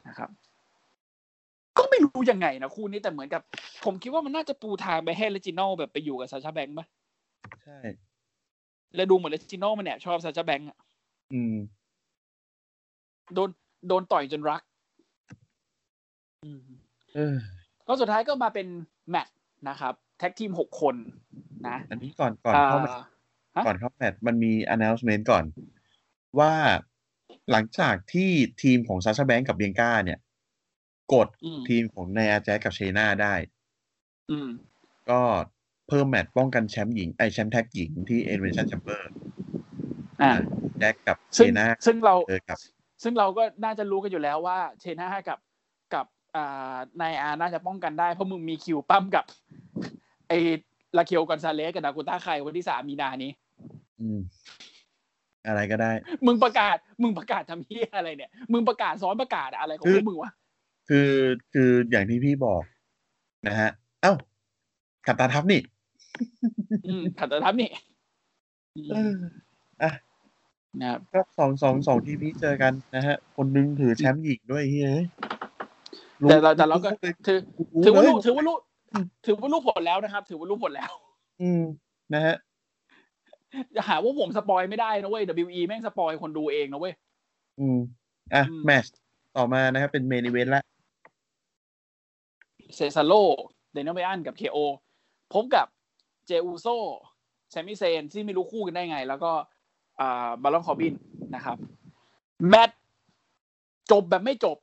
นะครับ ก็ไม่รู้ยังไงนะคู่นี้แต่เหมือนกับ ผมคิดว่ามันน่าจะปูทางไปให้ Reginald แบบไปอยู่กับ Sasha Banks ปะใช่แล้วดูเหมือน Reginald มันเนี่ยชอบ Sasha Banks อะอืม โดน โดนต่อยจนรักอืมเออก็สุดท้ายก็มาเป็นแมตช์นะครับ tag team หกคนนะ อันนี้ก่อนก่อนอ่าเข้าแมตช์ฮะก่อนเข้าแมตช์มันมี announcement ก่อน ว่าหลังจากที่ทีมของ Sasha Banks กับ Bianca เนี่ย กดอืมทีมของ Nia Jax กับ Shayna ได้อืมก็เพิ่มแมตช์ป้องกันแชมป์หญิงไอแชมป์ tag หญิงที่ e n v e n t i o n Chamber อ่า Jax กับ Shayna ซึ่งซึ่งเราเจอกับ ซึ่งเราก็น่าจะรู้กันอยู่แล้วว่าเชน่ากับกับอ่านายอาน่าจะป้องกันได้ เพราะมึงมีคิวปั้มกับ ไอ้ลาเคียวกอนซาเลสกับดากูต้าไควันที่สามมีนานี้ อืม อะไรก็ได้ มึงประกาศ มึงประกาศทำเฮียอะไรเนี่ย มึงประกาศซ้อนประกาศอะไรของพวกมึงวะคือคืออย่างที่พี่บอก นะฮะ เอ้าขับตาทับนี่อืมขัดตะทับนี่อืมเอออะ นะครับก็สองสองสองทีพี่เจอกันนะฮะ คนหนึงถือแชมป์หญิงด้วยเฮ้ยแต่เราแต่เราก็เลยถือรู้ถือว่าเลยรู้ถือว่ารู้ถือว่ารู้ผลแล้วนะครับ ถือว่ารู้ผลแล้ว อืมนะฮะอย่าหาว่าผม spoil ไม่ได้นะเว้ย WE แม่งสปอยคนดูเองนะเว้ย อืม อะอืมแมตช์ต่อมานะครับ เป็น main event ละ Cesaro Daniel Bryan กับ KOพบกับ Jey Uso Sami Zayn ที่ไม่รู้คู่กันได้ไง แล้วก็อ่า Baron Corbin นะครับ แมตช์จบแบบไม่จบ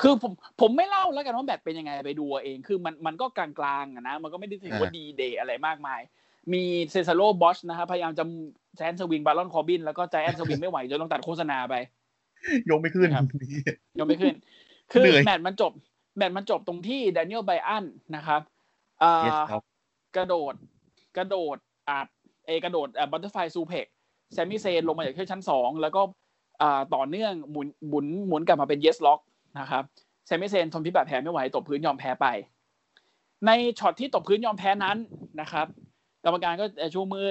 คือผมผมไม่เล่าแล้วกันว่าแมตช์เป็นยังไงไปดูเอาเอง คือมันมันก็กลางๆอะนะ มันก็ไม่ได้ถึงว่าอ่าดีเดย์อะไรมากมาย มี Cesaro ชนะครับพยายามจะ giant swing Baron Corbin แล้วก็ giant swing ไม่ไหวจนต้องตัดโฆษณาไปยกไม่ขึ้นครับยังไม่ขึ้น คือเหนื่อยแมตช์มันจบ แมตช์มันจบตรงที่แดเนียลไบอันนะครับอ่า Yes ครับกระโดด กระโดดอัด เอกระโดด butterfly suplex แซมมี่เซนลงมาจากที่ชั้นสองแล้วก็อ่าต่อเนื่องหมุนหมุนหมุนกลับมาเป็น Yes Lock นะครับแซมมี่เซนทนพิษบาดแผลไม่ไหวตบพื้นยอมแพ้ไป ในช็อตที่ตบพื้นยอมแพ้นั้นนะครับ กรรมการก็ชูมือ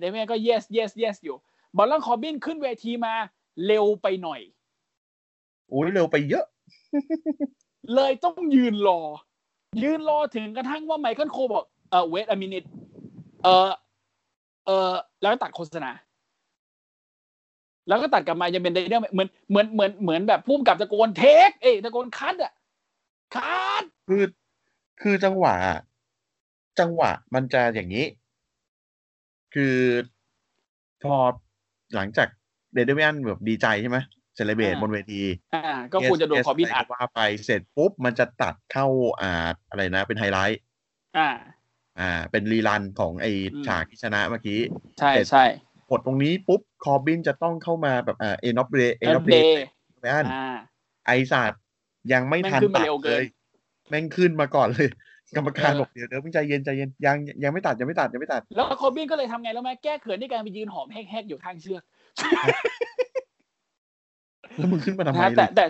แดเนียลก็ yes yes yes อยู่บารอนคอร์บินขึ้นเวทีมาเร็วไปหน่อยโอ้ยเร็วไปเยอะ เลยต้องยืนรอ ยืนรอถึงกระทั่งว่าไมเคิลโคลบอกเออ wait a minute เออ เออแล้วก็ตัดโฆษณา แล้วก็ตัดกลับมายังเป็นเดเนียลเหมือนเหมือนเหมือนเหมือนแบบพุ่มกับตะโกน take เอ้ยตะโกน cut อะ cut คือคือจังหวะ จังหวะมันจะอย่างนี้ คือพอหลังจากเดเดเมียนแบบดีใจใช่ไหมเซเลเบตอ่าบนเวที อ่า ก็ควรจะโดน Yes, คอร์บิน Yes อัดะไรก็ว่าไปเสร็จปุ๊บ มันจะตัดเข้าอ่าอะไรนะ เป็นไฮไลท์ อ่า อ่า เป็นรีรันของไออืมฉากที่ชนะเมื่อกี้ ใช่เสร็จใช่กดตรงนี้ปุ๊บคอร์บินจะต้องเข้ามาแบบอ่าเอนอฟเดย์เอเอนอฟเดเดย์ย์ไม่อันอ่าไอศาสตร์ยังไม่แม่งทันขึ้นมาตัดเร็วเกิเลนยแม่งขึ้นมาก่อนเลยกรรมการเออบอกเดี๋ยวเดี๋ยวมึงใจเย็นใจเย็นยังยังไม่ตัดยังไม่ตัดยังไม่ตัด แล้วคอร์บินก็เลยทำไงแล้วไหมแก้เขินด้วยการไปยืนหอมแฮกๆอยู่ข้างเชือกแล้วมึงขึ้นมาทำไมนะฮะเลแต่ยแต่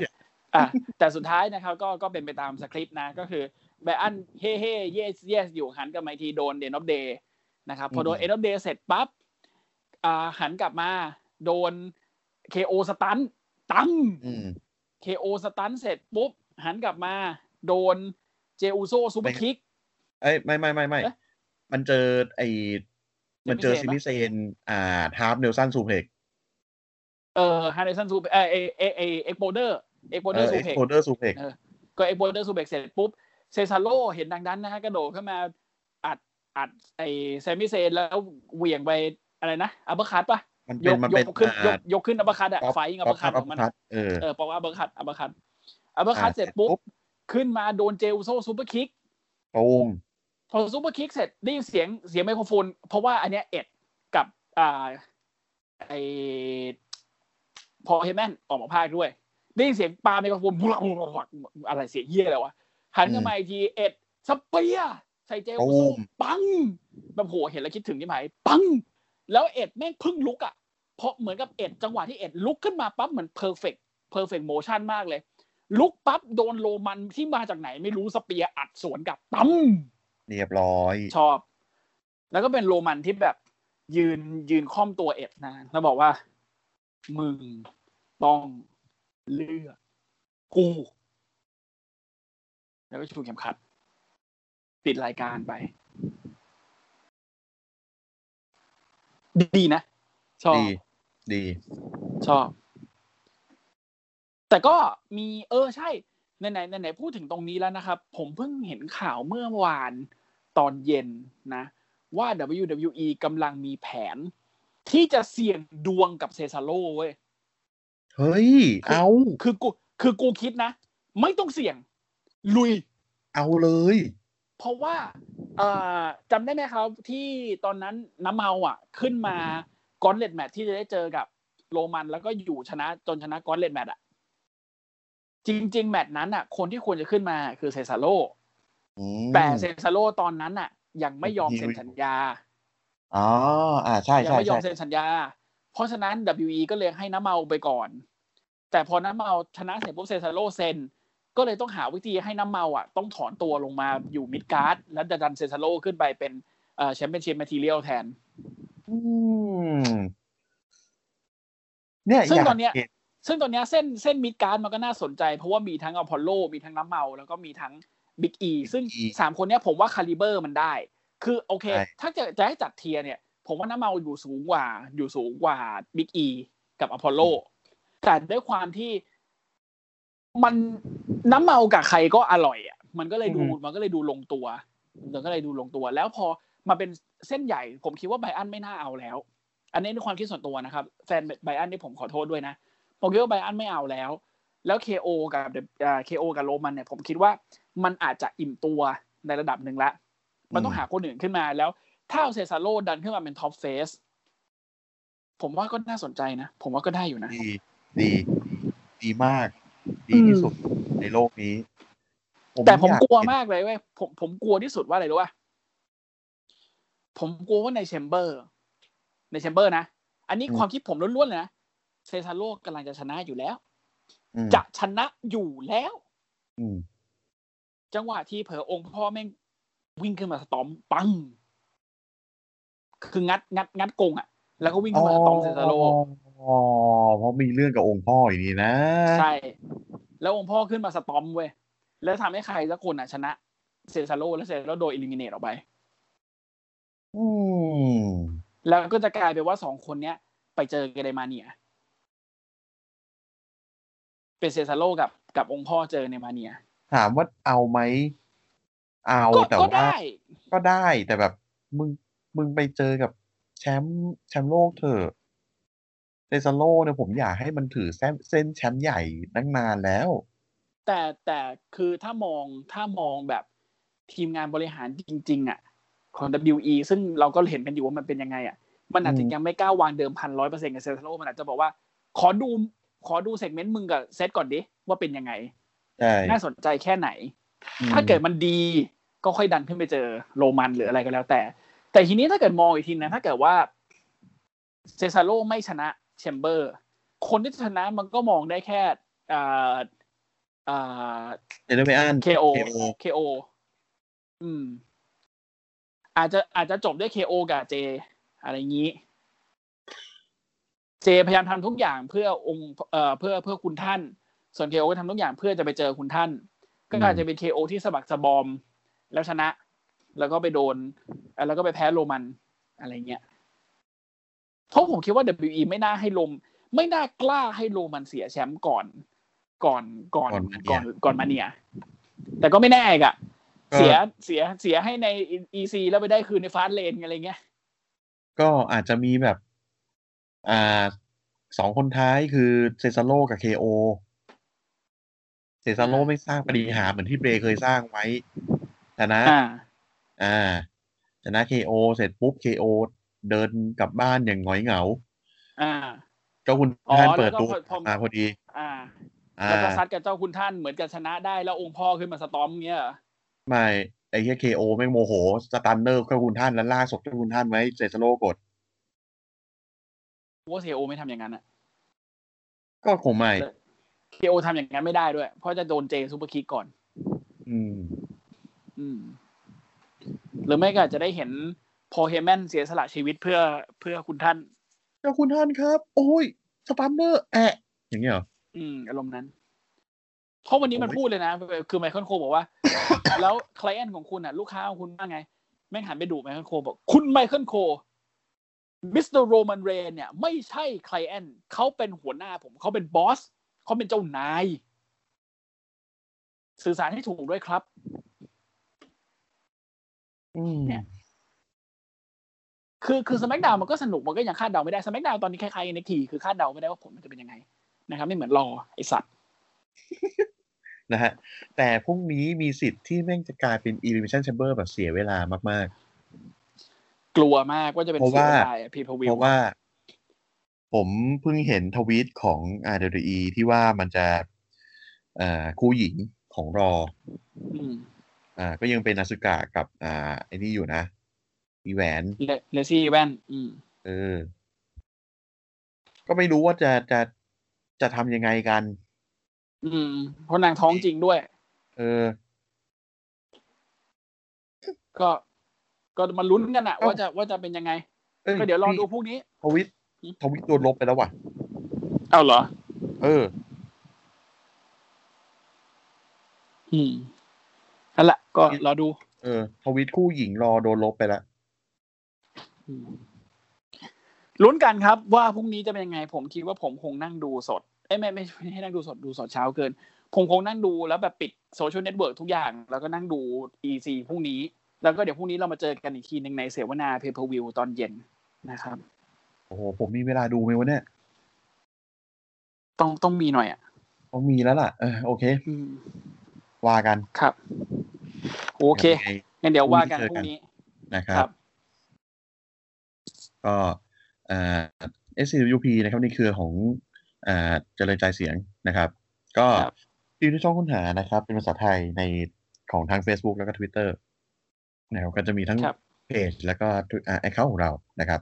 อะแต่สุดท้ายนะครับ ก็ก็เป็นไปตามสคริปต์นะ ก็คือ ไบอันเฮ่เฮ่ yes yes อยู่หันกลับมาอีกทีโดน End of Days นะครับ พอโดนอืม End of Days เสร็จปั๊บอ่าหันกลับมาโดนเคโอสตันตั้มอืมเคโอสตันเสร็จปุ๊บ หันกลับมาโดนเจอูโซซูเปอร์คิกเอ้ยไม่ไม่ไม่ไม่เอ๊ะมันเจอไอมันเจอเซซิมิมิเซเซนนอ่าฮาร์ฟเนลสันซูเพกเอ่อฮาร์เดสันซูเอเอเอเอเอ็กโปเดอร์เอ็กโปเดเออร์อซูเอ็กเพกโพเดอร์ซูเพกเออก็เอ็กโปเดอร์ซูเบกเสร็จปุ๊บ เซซาโลเห็นดังนั้นนะฮะกระโดดขึ้นมาอัดอัดไอแซมมิเซนแล้วเหวี่ยงไปอะไรนะอัปเปอร์คัตปะมันยเป็นกมันยเป็นกขึ้นยอ่ากยกขึ้นอัปเปอร์คัตอะป๊อปไฟอัปป๊เปออปร์คัคัตตของมันคัตเออเออปอกอัปเปอร์คัตอัปเปอร์คัตอัปเปอร์คัตอ่าเสร็จปุ๊บเสร็จปุ๊บขึ้นมาโดนเจลโซซูเปอร์คิกตูมพอซูเปอร์คิกเสร็จได้ยินเสียงเสียงไมโครโฟน เพราะว่าอันเนี้ยเอ็ดกับอ่าไอพอเฮแมนออกมาพากย์ด้วยได้ยินเสียงปาไมโครโฟนบุลักบุลักบุลักอะไรเสียงเหี้ยอะไรวะ หันกลับมาอีกทีเอดจ์ spear ใส่เจอูโซปังแบบโหเห็นแล้วคิดถึงที่ไหมปัง แล้วเอดจ์แม่งเพึ่งลุกอะเพราะเหมือนกับเอดจ์จังหวะที่เอดจ์ลุกขึ้นมาปั๊บเหมือน perfect perfect motion มากเลย ลุกปั๊บโดนโรมันที่มาจากไหนไม่รู้ spear อัดสวนกลับตั้มเรียบร้อย ชอบ แล้วก็เป็นโรมันที่แบบยืนยืนคร่อมตัวเอดจ์นะแล้วบอกว่า มึงต้องเลือกกู แล้วก็ชูเข็มขัด ปิดรายการไป ดีนะ ชอบ ดี ดี ชอบ แต่ก็มีเออใช่ไหนไหนไหนๆพูดถึงตรงนี้แล้วนะครับ ผมเพิ่งเห็นข่าวเมื่อวานตอนเย็นนะ ว่า WWE กำลังมีแผน ที่จะเสี่ยงดวงกับเซซาโลเว้ย เฮ้ย เอา คือกู คือกูคิดนะ ไม่ต้องเสี่ยง ลุย เอาเลย เพราะว่าเอ่อจำได้ไหมครับที่ตอนนั้นน้ำเมาอะ ขึ้นมากอนเลดแมทที่จะได้เจอกับโรมันแล้วก็อยู่ชนะจนชนะกอนเลดแมทอะ จริง ๆ แมตช์นั้นอะ คนที่ควรจะขึ้นมาคือเซซาโลอืมแต่เซซาโลตอนนั้นอะ ยังไม่ยอมเซ็นสัญญาอ๋ออ่าใช่ใช่ใช่ยังไม่ยอมเซ็นสัญญา เพราะฉะนั้น WWE ก็เลยให้น้ำเมาไปก่อน แต่พอน้ำเมาชนะเสร็จปุ๊บเซซาโลเซ็น ก็เลยต้องหาวิธีให้น้ำเมาอะต้องถอนตัวลงมาอยู่ midcard แล้วจะดันเซซาโลขึ้นไปเป็นเอ่อ championship material แทนอืมเนี่ยซึ่งอยากตอนเนี้ยเห็นซึ่งตอนเนี้ยเส้นเส้น midcard มันก็น่าสนใจ เพราะว่ามีทั้งอพอลโล มีทั้งน้ำเมา แล้วก็มีทั้งบิ๊กอีซึ่งสามคนเนี้ยผมว่า caliber มันได้ คือโอเค ถ้าจะจะให้จัด tier เนี่ย ผมว่าน้ำเมาอยู่สูงกว่า อยู่สูงกว่าบิ๊กอีกับอพอลโล แต่ด้วยความที่มัน น้ำเมากับใครก็อร่อยอะมันก็เลยดูมันก็เลยดูลงตัวมันก็เลยดูลงตัว แล้วพอมาเป็นเส้นใหญ่ ผมคิดว่าไบอันไม่น่าเอาแล้ว อันนี้ในความคิดส่วนตัวนะครับ แฟนไบอันนี่ผมขอโทษด้วยนะผมคิดว่าไบอันไม่เอาแล้ว แล้วเคโอกับเคโอกับโรมันเนี่ย ผมคิดว่ามันอาจจะอิ่มตัวในระดับหนึ่งละ มันต้องหาคนอื่นขึ้นมาแล้วถ้าเอาเซซาโลดันขึ้นมาเป็น top face ผมว่าก็น่าสนใจนะ ผมว่าก็ได้อยู่นะ ดี ดี ดีมาก ดีที่สุด ในโลกนี้แต่ผมอยกลัวเห็นมากเลยเว้ยผมผมกลัวที่สุดว่าอะไรรู้ป่ะผมกลัวว่าใน Chamber ใน Chamber นะอันนี้ความคิดผมล้วนๆเลยนะเซซาโลกำลังจะชนะอยู่แล้วอืมจะชนะอยู่แล้วอืมจังหวะที่เผลอองค์พ่อแม่งวิ่งขึ้นมา stomp ปัง คืองัดงัดงัดกงอะ แล้วก็วิ่งขึ้นมา stomp เซซาโลอ๋อเพราะมีเรื่องกับองค์พ่ออย่างนี้นะ ใช่ แล้วองค์พ่อขึ้นมา stomp เว้ยแล้วทำให้ใครสักคนอะชนะเซซาโลแล้วเซซาโลโดน eliminate ออกไปอืมแล้วก็จะกลายเป็นว่าสองคนเนี้ย ไปเจอเกเรมาเนียเป็นเซซาโลกับกับองค์พ่อเจอในมาเนีย ถามว่าเอาไหมเอาก็แต่ก็ว่าได้ ก็ได้แต่แบบมึงมึงไปเจอกับแชมป์แชมป์โลกเถอะ เซซาโลเนี่ยผมอยากให้มันถือเส้นเส้นแชมป์ใหญ่ตั้งนานแล้ว แต่แต่คือถ้ามองถ้ามองแบบทีมงานบริหารจริง ๆ อะ ของ WWE ซึ่งเราก็เห็นกันอยู่ว่ามันเป็นยังไงอะ มันอาจจะอืมยังไม่กล้าวางเดิมพันร้อยเปอร์เซ็นต์กับเซซาโลมันอาจจะบอกว่า ขอดูขอดู segment มึงกับเซตก่อนดิ ว่าเป็นยังไงใช่น่าสนใจแค่ไหนอืมถ้าเกิดมันดีก็ค่อยดันขึ้นไปเจอโรมันหรืออะไรก็แล้วแต่ แต่ทีนี้ถ้าเกิดมองอีกทีนะ ถ้าเกิดว่าเซซาโลไม่ชนะ Chamber คนที่ชนะมันก็มองได้แค่อ่าอ่าเจเนอเรอัน KO KO KO อืม อาจจะอาจจะจบด้วย KO กับเจ อะไรอย่างนี้ เจพยายามทำทุกอย่างเพื่อองค์เอ่อเพื่อเพื่อคุณท่าน ส่วน KO ก็ทำทุกอย่างเพื่อจะไปเจอคุณท่าน ก็อาจจะเป็น KO ที่สะบักสะบอมแล้วชนะ แล้วก็ไปโดนเอ่อแล้วก็ไปแพ้โรมันอะไรเงี้ย เพราะผมคิดว่า WE ไม่น่าให้ลม ไม่น่ากล้าให้โรมันเสียแชมป์ก่อน ก่อนก่อนก่อนก่อนมาเนียก่อนมาเนียแต่ก็ไม่แน่อีกอะก็เสียเสียเสียให้ใน EC แล้วไปได้คืนในฟาสเลนอะไรเงี้ย ก็อาจจะมีแบบ อ่าสองคนท้ายคือเซซาโลกับเคโอเซซาโลอ่าไม่สร้างปฏิหารย์เหมือนที่เบรเคยสร้างไว้ชนะ อ่าอ่าชนะเคโอเสร็จปุ๊บเคโอ เดินกลับบ้านอย่างหงอยเหงา อ่า เจ้าคุณอ๋อท่านแล้วก็เปิดตัวพอพอมาพอดีอ่าอ่าแล้วก็ซัดกับเจ้าคุณท่านเหมือนกับชนะได้แล้วองค์พ่อขึ้นมาสตอมเงี้ยเหรอไม่ไอ้เหี้ยเคโอไม่งโมโหสตันเนอร์เจ้าคุณท่านแล้วลากศพเจ้าคุณท่านไว้เซซาโลกดว่าเซโอไม่ทำอย่างนั้นอะก็คงไม่เคโอทำอย่างนั้นไม่ได้ด้วย เพราะจะโดนเจซูเปอร์คิกก่อน อืม อืม หรือไม่ก็อาจจะได้เห็น Paul Heyman เสียสละชีวิตเพื่อเพื่อคุณท่านเจ้าคุณท่านครับ โอ้ย stunner แอะอย่างเงี้ยเหรออืมอารมณ์นั้นเพราะวันนี้มันโอ้ยพูดเลยนะ คือ Michael Cole บอกว่า แล้ว client ของคุณอะ ลูกค้าของคุณว่าไง แม่งหันไปดู Michael Cole บอก คุณ Michael Cole Mister Roman Reigns เนี่ย ไม่ใช่ client เขาเป็นหัวหน้าผมเขาเป็น bossเขาเป็นเจ้านาย สื่อสารให้ถูกด้วยครับอืมเนี่ย คือคือสมักดาวมันก็สนุกมันก็ยังคาดเดาไม่ได้สมักดาวตอนนี้คล้ายๆเน็กทีคือคาดเดาไม่ได้ว่าผลมันจะเป็นยังไงนะครับ ไม่เหมือนรอไอสัตว์นะฮะแต่พรุ่งนี้มีสิทธิ์ที่แม่งจะกลายเป็น Elimination Chamber แบบเสียเวลามากกลัวมากว่าจะเป็นเพราะเสียว่าดายพีพๆวิเพวราะว่า ผมเพิ่งเห็นทวีตของ RWE ที่ว่ามันจะเอ่อคู่หญิงของรออืมอ่าก็ยังเป็นนาสึกะกับ อ่าไอ้นี่อยู่นะ อีแหวนเลเลซี่แว่น อืม เออ ก็ไม่รู้ว่าจะจะจะทำยังไงกัน อืม เพราะนางท้องจริงด้วย เออ ก็ก็มาลุ้นกันอะเอ้าว่าจะว่าจะเป็นยังไงอ้ก็เดี๋ยวรอพี่ดูพรุ่งนี้ทวิตทวิตโดนลบไปแล้วว่ะเอาเหรอ เออ อืมนั่นแหละก็รอดู เออทวิตคู่หญิงรอโดนลบไปแล้วอืม ลุ้นกันครับว่าพรุ่งนี้จะเป็นยังไง ผมคิดว่าผมคงนั่งดูสดเอ้ยไม่ไม่ไม่ให้นั่งดูสดดูสดเช้าเกิน ผมคงนั่งดูแล้วแบบปิดsocial network ทุกอย่าง แล้วก็นั่งดู EC พรุ่งนี้ แล้วก็เดี๋ยวพรุ่งนี้เรามาเจอกันอีกทีหนึ่งในเสวนาเพ p เพอร์วิวตอนเย็นนะครับผโอ้โหผมมีเวลาดูไหมวะเนี่ย ต้องต้องมีหน่อยอะต้องมีแล้วล่ะเออโอเคอืมว่ากันครับ โอเคยังไงงั้นเดี๋ยวว่ากันพพรุ่รุ่งงนี้นี้นะครับครับ ก็เอ่อ SCWP นะครับในเครือของอ่าเจริญใจเสียงนะครับ ก็ครับที่ในช่องค้นหานะครับ เป็นภาษาไทยในของทาง Facebook แล้วก็ Twitter นะครับก็จะมีทั้งครับเพจแล้วก็อ่าแอคเคาท์ของเรานะครับ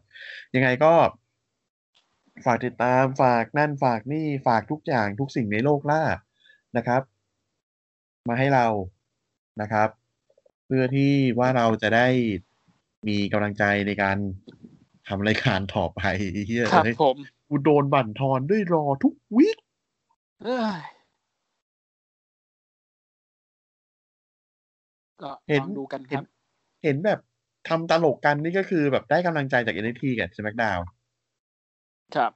ยังไงก็ฝากติดตามฝากนั่นฝากนี่ฝากทุกอย่างทุกสิ่งในโลกล่านะครับ มาให้เรานะครับ เพื่อที่ว่าเราจะได้มีกำลังใจในการ ทำรายการต่อไปเฮียครับเอ้ยผมกูโดนบั่นทอนด้วยรอทุกวิคเอ้ยก็ลองดูกันครับ เห็นแบบทำตลกกันนี่ก็คือแบบได้กำลังใจจาก NXT กับ SmackDown ครับ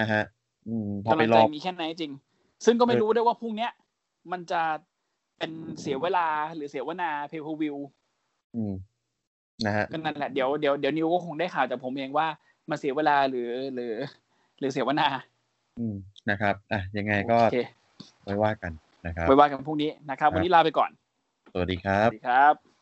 นะฮะ อืมพอกำไปลังรใจอมีแค่ไหนจริง ซึ่งก็ไม่เออรู้ด้วยว่าพรุ่งเนี้ย มันจะเป็นเสียเวลาหรือเสียเวนาเพย์ r วิวอืม นะฮะก็นั่นแหละเดี๋ยวเดี๋ยวเดี๋ยวนิวก็คงได้ข่าวจากผมเองว่ามันเสียเวลาหรือหรือ หรือเสียเวนาอืมนะครับอะยังไงก็โอเคไว้ว่ากันนะครับไว้ว่ากันพรุ่งนี้นะครับ วันนี้ลาไปก่อน สวัสดีครัสบวัสดีครับ